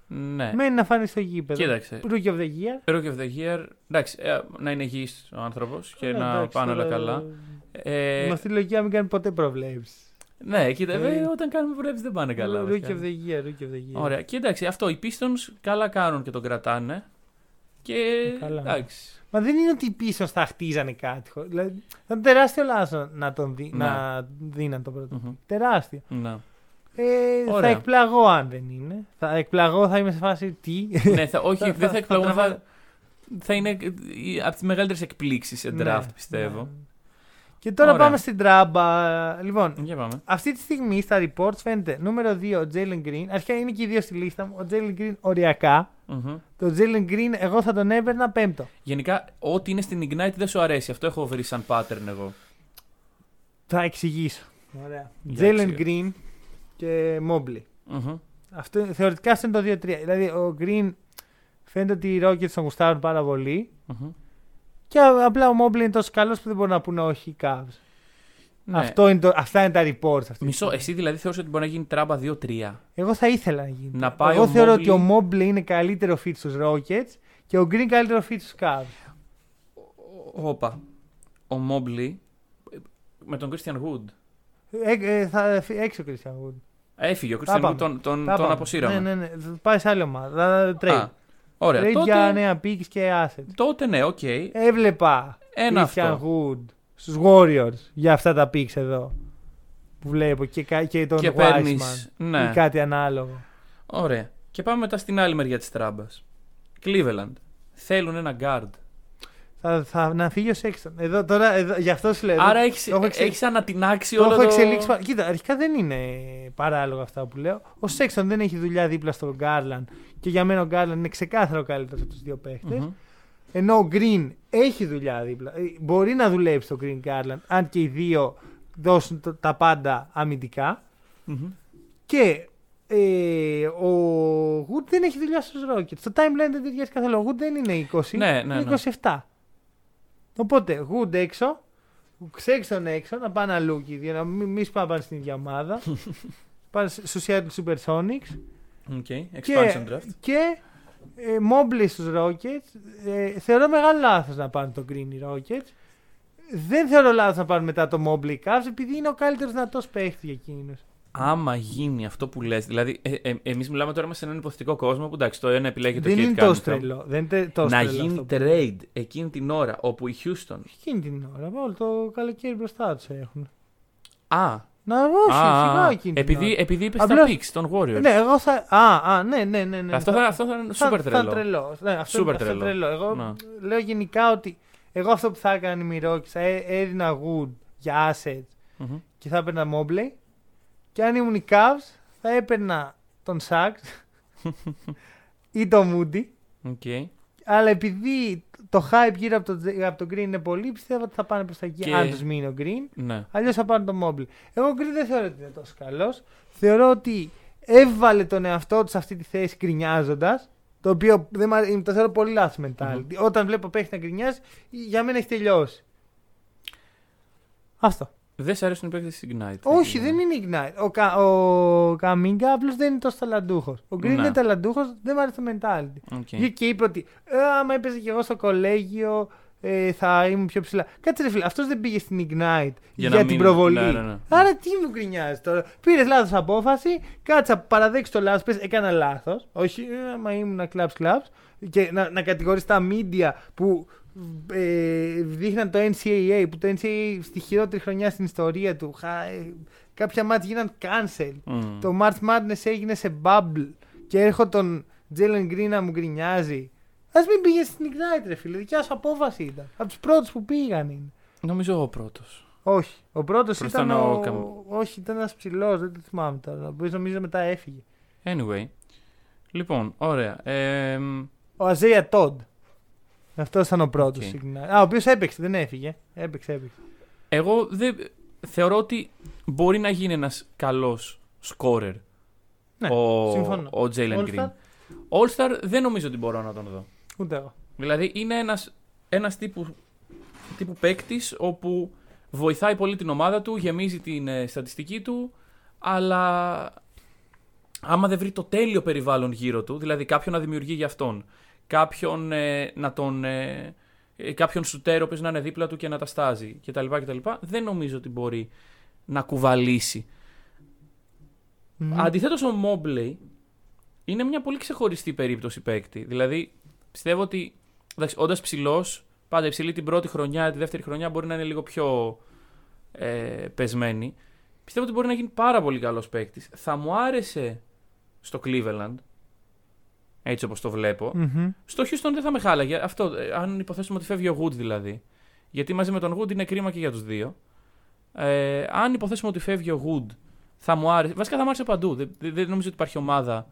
Ναι. Μένει να φανεί στο γήπεδο. Κοίταξε. Rookie of the year. Rookie of the Year. Εντάξει, ε, να είναι υγιής ο άνθρωπος και Ε, να εντάξει, πάνε όλα τώρα, καλά. Ε, Με αυτή τη λογική να μην κάνει ποτέ προβλέψεις. ναι, κοίτα, Ε, ε, όταν κάνουμε προβλέψεις δεν πάνε καλά. Rookie βασικά. of the year, rookie of the year. Ωραία. Και εντάξει, αυτό. Οι Pistons καλά κάνουν και τον κρατάνε. Και Καλά. εντάξει. Μα δεν είναι ότι οι πίσω θα χτίζανε κάτι. χω- Δηλαδή, θα ήταν τεράστιο λάθος να τον δει, Ναι. να δίναν το πρώτο. Μμμ. Τεράστιο. Να. Ε, θα Ωραία. εκπλαγώ αν δεν είναι. Θα εκπλαγώ, θα είμαι σε φάση τι; ναι, θα, όχι, Θα- δεν θα- θα εκπλαγώ. θα Θα, τραβά- θα είναι από τις μεγαλύτερες εκπλήξεις σε Ναι, draft, πιστεύω. ναι. Και τώρα Ωραία. πάμε στην τράμπα. Λοιπόν, Για πάμε. αυτή τη στιγμή στα reports φαίνεται νούμερο 2 ο Jalen Green. Αρχικά είναι και οι δύο στη λίστα μου. Ο Jalen Green οριακά. Μμμ. Το Jalen Green εγώ θα τον έπαιρνα πέμπτο. Γενικά, ό,τι είναι στην Ignite δεν σου αρέσει. Αυτό έχω βρει σαν pattern εγώ. Θα εξηγήσω. Ωραία. Για Jalen εξήγα. Green και Mobley. Μμμ. Αυτό, θεωρητικά αυτό είναι το 2-3. Δηλαδή ο Green φαίνεται ότι οι Rockets τον γουστάρουν πάρα πολύ. Μμμ. Και α- απλά ο Mobley είναι τόσο καλός που δεν μπορούν να πούνε όχι οι Cavs. Ναι. Αυτό είναι το, αυτά είναι τα reports. Αυτή τη Μισό, στιγμή. εσύ δηλαδή θεωρείς ότι μπορεί να γίνει τράμπα 2-3. Εγώ θα ήθελα να γίνει. Να πάει Εγώ ο θεωρώ Mobley- ότι ο Mobley είναι καλύτερο fit στους Rockets και ο Green καλύτερο fit στους Cavs. Όπα. Ο Μόμπλι με τον Christian Wood. Ε, ε, θα φύ- έξω ο Christian Wood. Έφυγε ο Τα Christian πάμε. Wood, τον, τον, Τα τον πάμε. αποσύραμε. Ναι, ναι, ναι. Θα Πάει σε άλλη ομάδα. Θα Α, Trade. Ωραία. Trade τότε, για νέα picks και assets. τότε ναι, οκ. Έβλεπα Ένα Christian αυτό. Wood στους Warriors για αυτά τα picks εδώ. Που βλέπω και, κα- και τον Και Wiseman. παίρνεις. Ναι. Ή κάτι ανάλογο. Ωραία. Και πάμε μετά στην άλλη μεριά της τράμπας. Cleveland. Θέλουν ένα guard. Θα, θα να φύγει ο Sexton. Εδώ, τώρα, εδώ, γι' αυτό σου λέω. Άρα το έχει έχω εξε- έχεις ανατινάξει Το όλο έχω το... εξελίξει. πα- Κοίτα, αρχικά δεν είναι παράλογα αυτά που λέω. Ο Σέξον δεν έχει δουλειά δίπλα στον Γκάρλαν και για μένα ο Γκάρλαν είναι ξεκάθαρο καλύτερος από τους δύο παίχτες. Μμμ. Ενώ ο Green έχει δουλειά δίπλα. Ε, Μπορεί να δουλέψει το Green Garland, αν και οι δύο δώσουν το- τα πάντα αμυντικά. Μμμ. Και ε, ο Wood δεν έχει δουλειά στους Rockets. Το timeline δεν ταιριάζει καθόλου. Ο Wood δεν είναι 20, Ναι, ναι, είναι ναι. 27. Οπότε, Wood έξω, Σέξτον έξω, να πάνε αλλού και οι δύο, να μην μη σπάμε πάνε στην ίδια ομάδα. πάνε στους Seattle Supersonics. Okay. Expansion draft. Και ε, Mobley στους Rockets. Ε, θεωρώ μεγάλο λάθος να πάνε το Green οι Rockets. Δεν θεωρώ λάθος να πάνε μετά το Mobley οι Cavs επειδή είναι ο καλύτερος δυνατός παίχτης για εκείνους. Άμα γίνει αυτό που λες, δηλαδή ε, ε, εμείς μιλάμε τώρα είμαστε σε έναν υποθετικό κόσμο που εντάξει το ένα επιλέγει το δεν Kate είναι τόσο Cunningham. τρελό. Δεν είναι τε- τόσο Να τρελό γίνει αυτό που- trade εκείνη την ώρα όπου η Houston. Εκείνη την ώρα. Όλο το καλοκαίρι μπροστά τους έχουν. Α, Να όχι, α, σιγά α, εκείνη την επειδή, ώρα. επειδή είπες Απλώς- στα picks των Warriors. Ναι, εγώ θα. Α, α, ναι, ναι, ναι. ναι. αυτό, θα, αυτό θα είναι θα- super θα τρελό. τρελό. Ναι, αυτό, Super είναι- αυτό είναι τρελό. τρελό. Εγώ Ναι. λέω γενικά ότι εγώ αυτό που θα έκανα οι Mirages θα έ- έδινα Wood για assets Μμμ. και θα έπαιρνα Mobley. Και αν ήμουν οι Cavs θα έπαιρνα τον Sachs ή τον Moody. Οκ. Αλλά επειδή το hype γύρω από το, από το Green είναι πολύ, πιστεύω ότι θα πάνε προς τα εκεί. Και- Αν τους μείνει ο Green. Ναι. Αλλιώς θα πάνε τον Mobley. Εγώ ο Green δεν θεωρώ ότι είναι τόσο καλός. Θεωρώ ότι έβαλε τον εαυτό του σε αυτή τη θέση γκρινιάζοντας. Το οποίο δεν μ' αρέ- το θεωρώ πολύ λάθος mentality. Όταν βλέπω παίχτη να γκρινιάζει, για μένα έχει τελειώσει. Αυτό. Δεν σε αρέσουν οι παίκτες της Ignite. Όχι, δεν είναι Ignite. Ο, Κα, ο Κουμίνγκα απλώς δεν είναι τόσο ταλαντούχος. Ο Green Ναι. είναι ταλαντούχος, δεν μου αρέσει το mentality. Οκ. Βγήκε και είπε ότι ε, άμα έπαιζε και εγώ στο κολέγιο ε, θα ήμουν πιο ψηλά. Κάτσε ρε φίλε, αυτός δεν πήγε στην Ignite για, να την μην- προβολή. ναι, ναι, ναι. Άρα τι μου γκρινιάζει τώρα. Πήρες λάθος απόφαση, κάτσα παραδέξεις το λάθο, πες έκανα λάθος. Όχι, ε, άμα ήμουν κλαμπ κλαμπ. Και να, να κατηγορείς τα media που ε, δείχναν το NCAA, που το NCAA στη χειρότερη χρονιά στην ιστορία του. χα- ε, κάποια μάτια γίναν cancel. Μμ. Το March Madness έγινε σε bubble και έρχω τον Jalen Green να μου γκρινιάζει. Ας μην πήγαινε στην Ignite, ρε φίλε. Δικιά σου απόφαση ήταν. Από τους πρώτους που πήγαν είναι. Νομίζω ο πρώτος. Όχι. Ο πρώτος Προς ήταν. τον Ο... ο Καμ- Όχι, ήταν ένας ψηλός. Δεν το θυμάμαι τώρα. Μπορείς νομίζω μετά έφυγε. Anyway. Λοιπόν, ωραία. Ε, Ο Isaiah Todd. Αυτός ήταν ο πρώτος. Οκ. Α, ο οποίος έπαιξε, δεν έφυγε. Έπαιξε, έπαιξε. εγώ δεν, θεωρώ ότι μπορεί να γίνει ένας καλός σκόρερ Ναι, ο, συμφωνώ. ο Jalen All-Star? Green. All-Star δεν νομίζω ότι μπορώ να τον δω. Ούτε εγώ. Δηλαδή είναι ένας, ένας τύπου, τύπου παίκτης όπου βοηθάει πολύ την ομάδα του, γεμίζει την ε, στατιστική του, αλλά άμα δεν βρει το τέλειο περιβάλλον γύρω του, δηλαδή κάποιον να δημιουργεί για αυτόν, κάποιον ε, να τον... Ε, ε, κάποιον σουτέρο που να είναι δίπλα του και να τα στάζει κτλ. κτλ. Δεν νομίζω ότι μπορεί να κουβαλήσει. Μμμ. Αντιθέτως ο Μόμπλεϊ είναι μια πολύ ξεχωριστή περίπτωση παίκτη. Δηλαδή πιστεύω ότι όντας ψηλός, πάντα υψηλή την πρώτη χρονιά, τη δεύτερη χρονιά μπορεί να είναι λίγο πιο ε, πεσμένη. Πιστεύω ότι μπορεί να γίνει πάρα πολύ καλός παίκτης. Θα μου άρεσε στο Cleveland, έτσι όπως το βλέπω. Μμμ. Στο Houston δεν θα με χάλαγε. Αυτό, ε, αν υποθέσουμε ότι φεύγει ο Wood δηλαδή. Γιατί μαζί με τον Wood είναι κρίμα και για τους δύο. Ε, αν υποθέσουμε ότι φεύγει ο Wood, θα μου άρεσε. Βασικά θα μου άρεσε παντού. Δεν, δεν, δεν νομίζω ότι υπάρχει ομάδα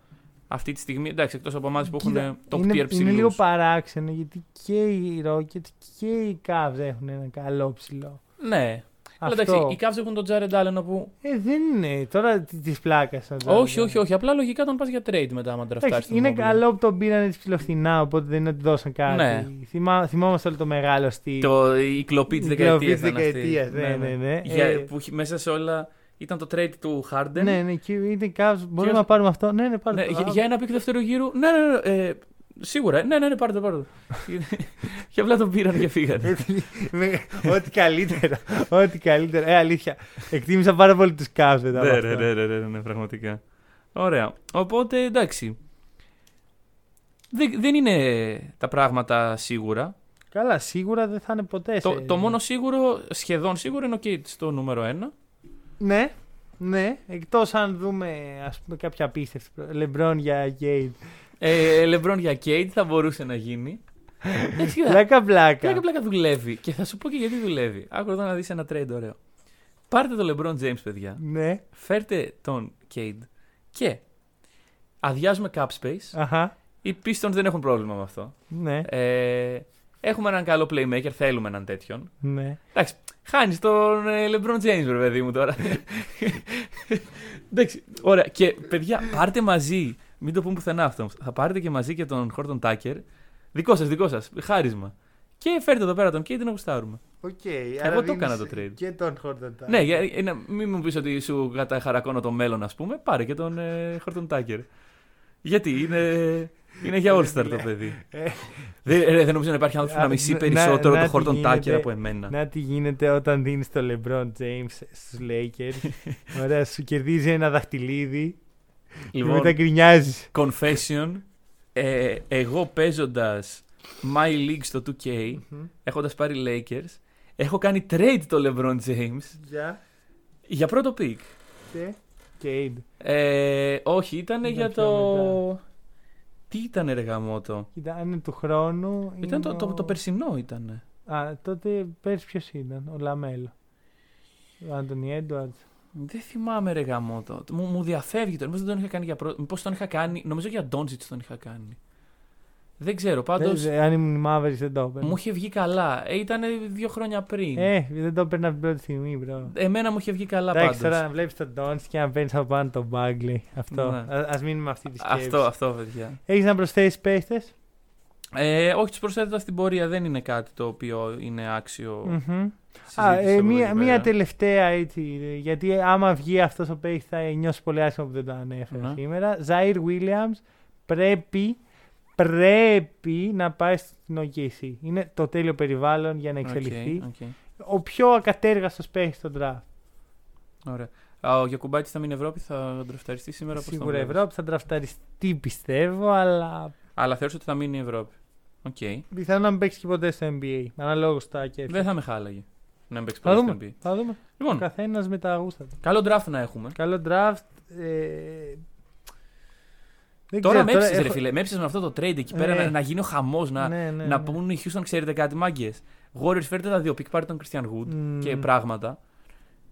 αυτή τη στιγμή. Εντάξει, εκτός από ομάδες που έχουν Κοίτα, ε, top είναι, tier είναι ψηλούς. λίγο παράξενο γιατί και οι Rockets και οι Cavs έχουν ένα καλό ψηλό. Ναι. Αλλά Αυτό. εντάξει, οι Cavs έχουν τον Jared Allen όπου. Ε, δεν είναι τώρα τη πλάκας. όχι, όχι, όχι. Απλά λογικά τον πας για trade μετά, άμα τραφτάρει. είναι καλό που τον πήραν έτσι ψηλοφθηνά, οπότε δεν είναι ότι δώσαν κάτι. Ναι. Θυμά, θυμόμαστε όλο το μεγάλο στυλ. Το, η κλοπή της Η κλοπή της δεκαετία. δεκαετίας, ναι, ναι, ναι. Για, Ε, που έχει μέσα σε όλα ήταν το trade του Harden. Ναι, ναι, και είναι Cavs. Μπορούμε Και- να πάρουμε αυτό. Ναι, ναι, πάρε Ναι, το. για, Α, για ένα pick δεύτερου γύρου. Ναι, ναι, ναι. Ε, σίγουρα. Ναι, ναι, ναι, πάρε το, πάρε το. και απλά τον πήραν και φύγανε. Με- Ό,τι καλύτερο. Ό,τι καλύτερο. Ε, αλήθεια. Εκτίμησα πάρα πολύ τους Cavs μετά. από ναι, αυτό. ναι, ναι, ναι, ναι, ναι, πραγματικά. Ωραία. Οπότε εντάξει. Δεν, δεν είναι τα πράγματα σίγουρα. Καλά, σίγουρα δεν θα είναι ποτέ. Το, σε- το μόνο σίγουρο, σχεδόν σίγουρο, είναι ο Κέιτς στο νούμερο 1. Ναι, ναι. Εκτός αν δούμε ας πούμε, κάποια απίστευτη. Λεμπρόν για Gate. Ε, Λεμπρόν για Κέιτ θα μπορούσε να γίνει. Εντάξει, κοίτα, Πλάκα, πλάκα. Πλάκα πλάκα δουλεύει. Και θα σου πω και γιατί δουλεύει. Άκου εδώ να δεις ένα trade ωραίο. Πάρτε τον LeBron James, παιδιά. Ναι. Φέρτε τον Cade και αδειάζουμε cap space. Αχα. Οι Pistons δεν έχουν πρόβλημα με αυτό. Ναι. Ε, Έχουμε έναν καλό playmaker, θέλουμε έναν τέτοιον. Ναι. Εντάξει, χάνεις τον ε, LeBron James, ρε παιδί μου τώρα. Εντάξει, ωραία. Και παιδιά, πάρτε μαζί, μην το πούμε πουθενά αυτό, θα πάρετε και μαζί και τον Horton Tucker. Δικό σας, δικό σας, χάρισμα. Και φέρτε εδώ πέρα τον KD να γουστάρουμε. Οκ. Εγώ το έκανα το trade. Και τον Horton Tucker. Ναι, για, για, να μην μου πεις ότι σου καταχαρακώνω το μέλλον, ας πούμε. Πάρε και τον ε, Horton Tucker. Γιατί είναι, είναι για All Star το παιδί. Ε, δεν, ρε, δεν νομίζω να υπάρχει άνθρωπο που να Α, μισεί να- περισσότερο να- το να Horton τι Tucker γίνεται. από εμένα. Να τι γίνεται όταν δίνεις το LeBron James στους Lakers. Ωραία, σου κερδίζει ένα δαχτυλίδι. Και Λοιπόν, μετά γκρινιάζεις. confession. Ε, εγώ παίζοντας My League στο 2K, έχοντας πάρει Lakers, έχω κάνει trade το LeBron James Για. για πρώτο pick. Και. Cade. Ε, όχι, ήταν Ήταν για πιο το. Τι ήταν ρε γαμότο. Κοίτα, αν είναι του χρόνου. Ήταν το, είναι το, ο- το περσινό ήταν. Α, τότε πέρσι ποιος ήταν, ο Λαμέλο. Ο Άντωνι Έντουαρτ. Δεν θυμάμαι ρε γαμότο. Μου, μου διαφεύγει τώρα. Μήπως δεν τον είχα κάνει για πρώτο. Μήπως τον είχα κάνει. Νομίζω για Ντόντζιτ τον είχα κάνει. Δεν ξέρω. Πάντω Αν ήμουν η Mavericks δεν το έπαιρνα. μου είχε βγει καλά. Ε, ήταν δύο χρόνια πριν. Ε, δεν το έπαιρνα από την πρώτη στιγμή, bro. Εμένα μου είχε βγει καλά Εντάξει, πάντως. τώρα να βλέπεις τον Ντόντ και να παίρνεις από πάνω τον Bagley. Αυτό. Ναι. Α μείνουμε με αυτή τη σκέψη. Αυτό, αυτό, παιδιά. Έχεις να προσθέσεις παίχτες; Ε, όχι, τους προσθέτω στην πορεία. Δεν είναι κάτι το οποίο είναι άξιο. Α, συζήτηση ε, από μία, εδώ και μία πέρα. τελευταία έτσι. ε, Γιατί άμα βγει αυτός ο παίχτη θα νιώσει πολύ άσχημα που δεν το ανέφερα Ναι. σήμερα. Ζαΐρ Williams πρέπει, πρέπει να πάει στην OKC. Είναι το τέλειο περιβάλλον για να εξελιχθεί. OK, OK. Ο πιο ακατέργαστος παίχτης στον draft. Ωραία. Α, ο Γιακουμπάτη θα μείνει Ευρώπη, θα draftαριστεί σήμερα. πώς τον Σίγουρα βλέπεις; Ευρώπη θα draftαριστεί πιστεύω, αλλά Αλλά θεωρώ ότι θα μείνει η Ευρώπη. Οκ. πιθανόν να μην παίξει και ποτέ στο NBA. Αναλόγως στα κέρδη. Δεν θα με χάλαγε. Να μην παίξει Θα πολύ στο δούμε. NBA. Θα δούμε. Ο Λοιπόν, καθένας με τα γούστα του. καλό draft να έχουμε. Καλό draft. Ε... Δεν Τώρα ξέρω, με έψησες, ρε έχω- φίλε. Με έψησες με αυτό το trade εκεί Ναι. πέρα να, να γίνει ο χαμός. Να, Ναι, ναι, να ναι. πούν οι Houston, ξέρετε κάτι, μάγκες. Warriors φέρτε τα δύο pick, πάρτε τον Christian Wood Μμμ. και πράγματα.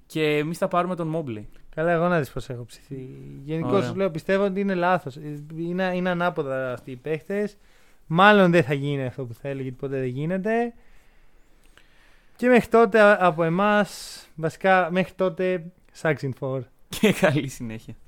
Και εμείς θα πάρουμε τον Mobley. Καλά, εγώ να δεις πώς έχω ψηθεί. Γενικώς Ωραία. σου λέω πιστεύω ότι είναι λάθος. Είναι, είναι ανάποδα αυτοί οι παίχτες. Μάλλον δεν θα γίνει αυτό που θέλει, γιατί ποτέ δεν γίνεται. Και μέχρι τότε α- από εμάς, βασικά μέχρι τότε, Saxin 4. Και καλή συνέχεια.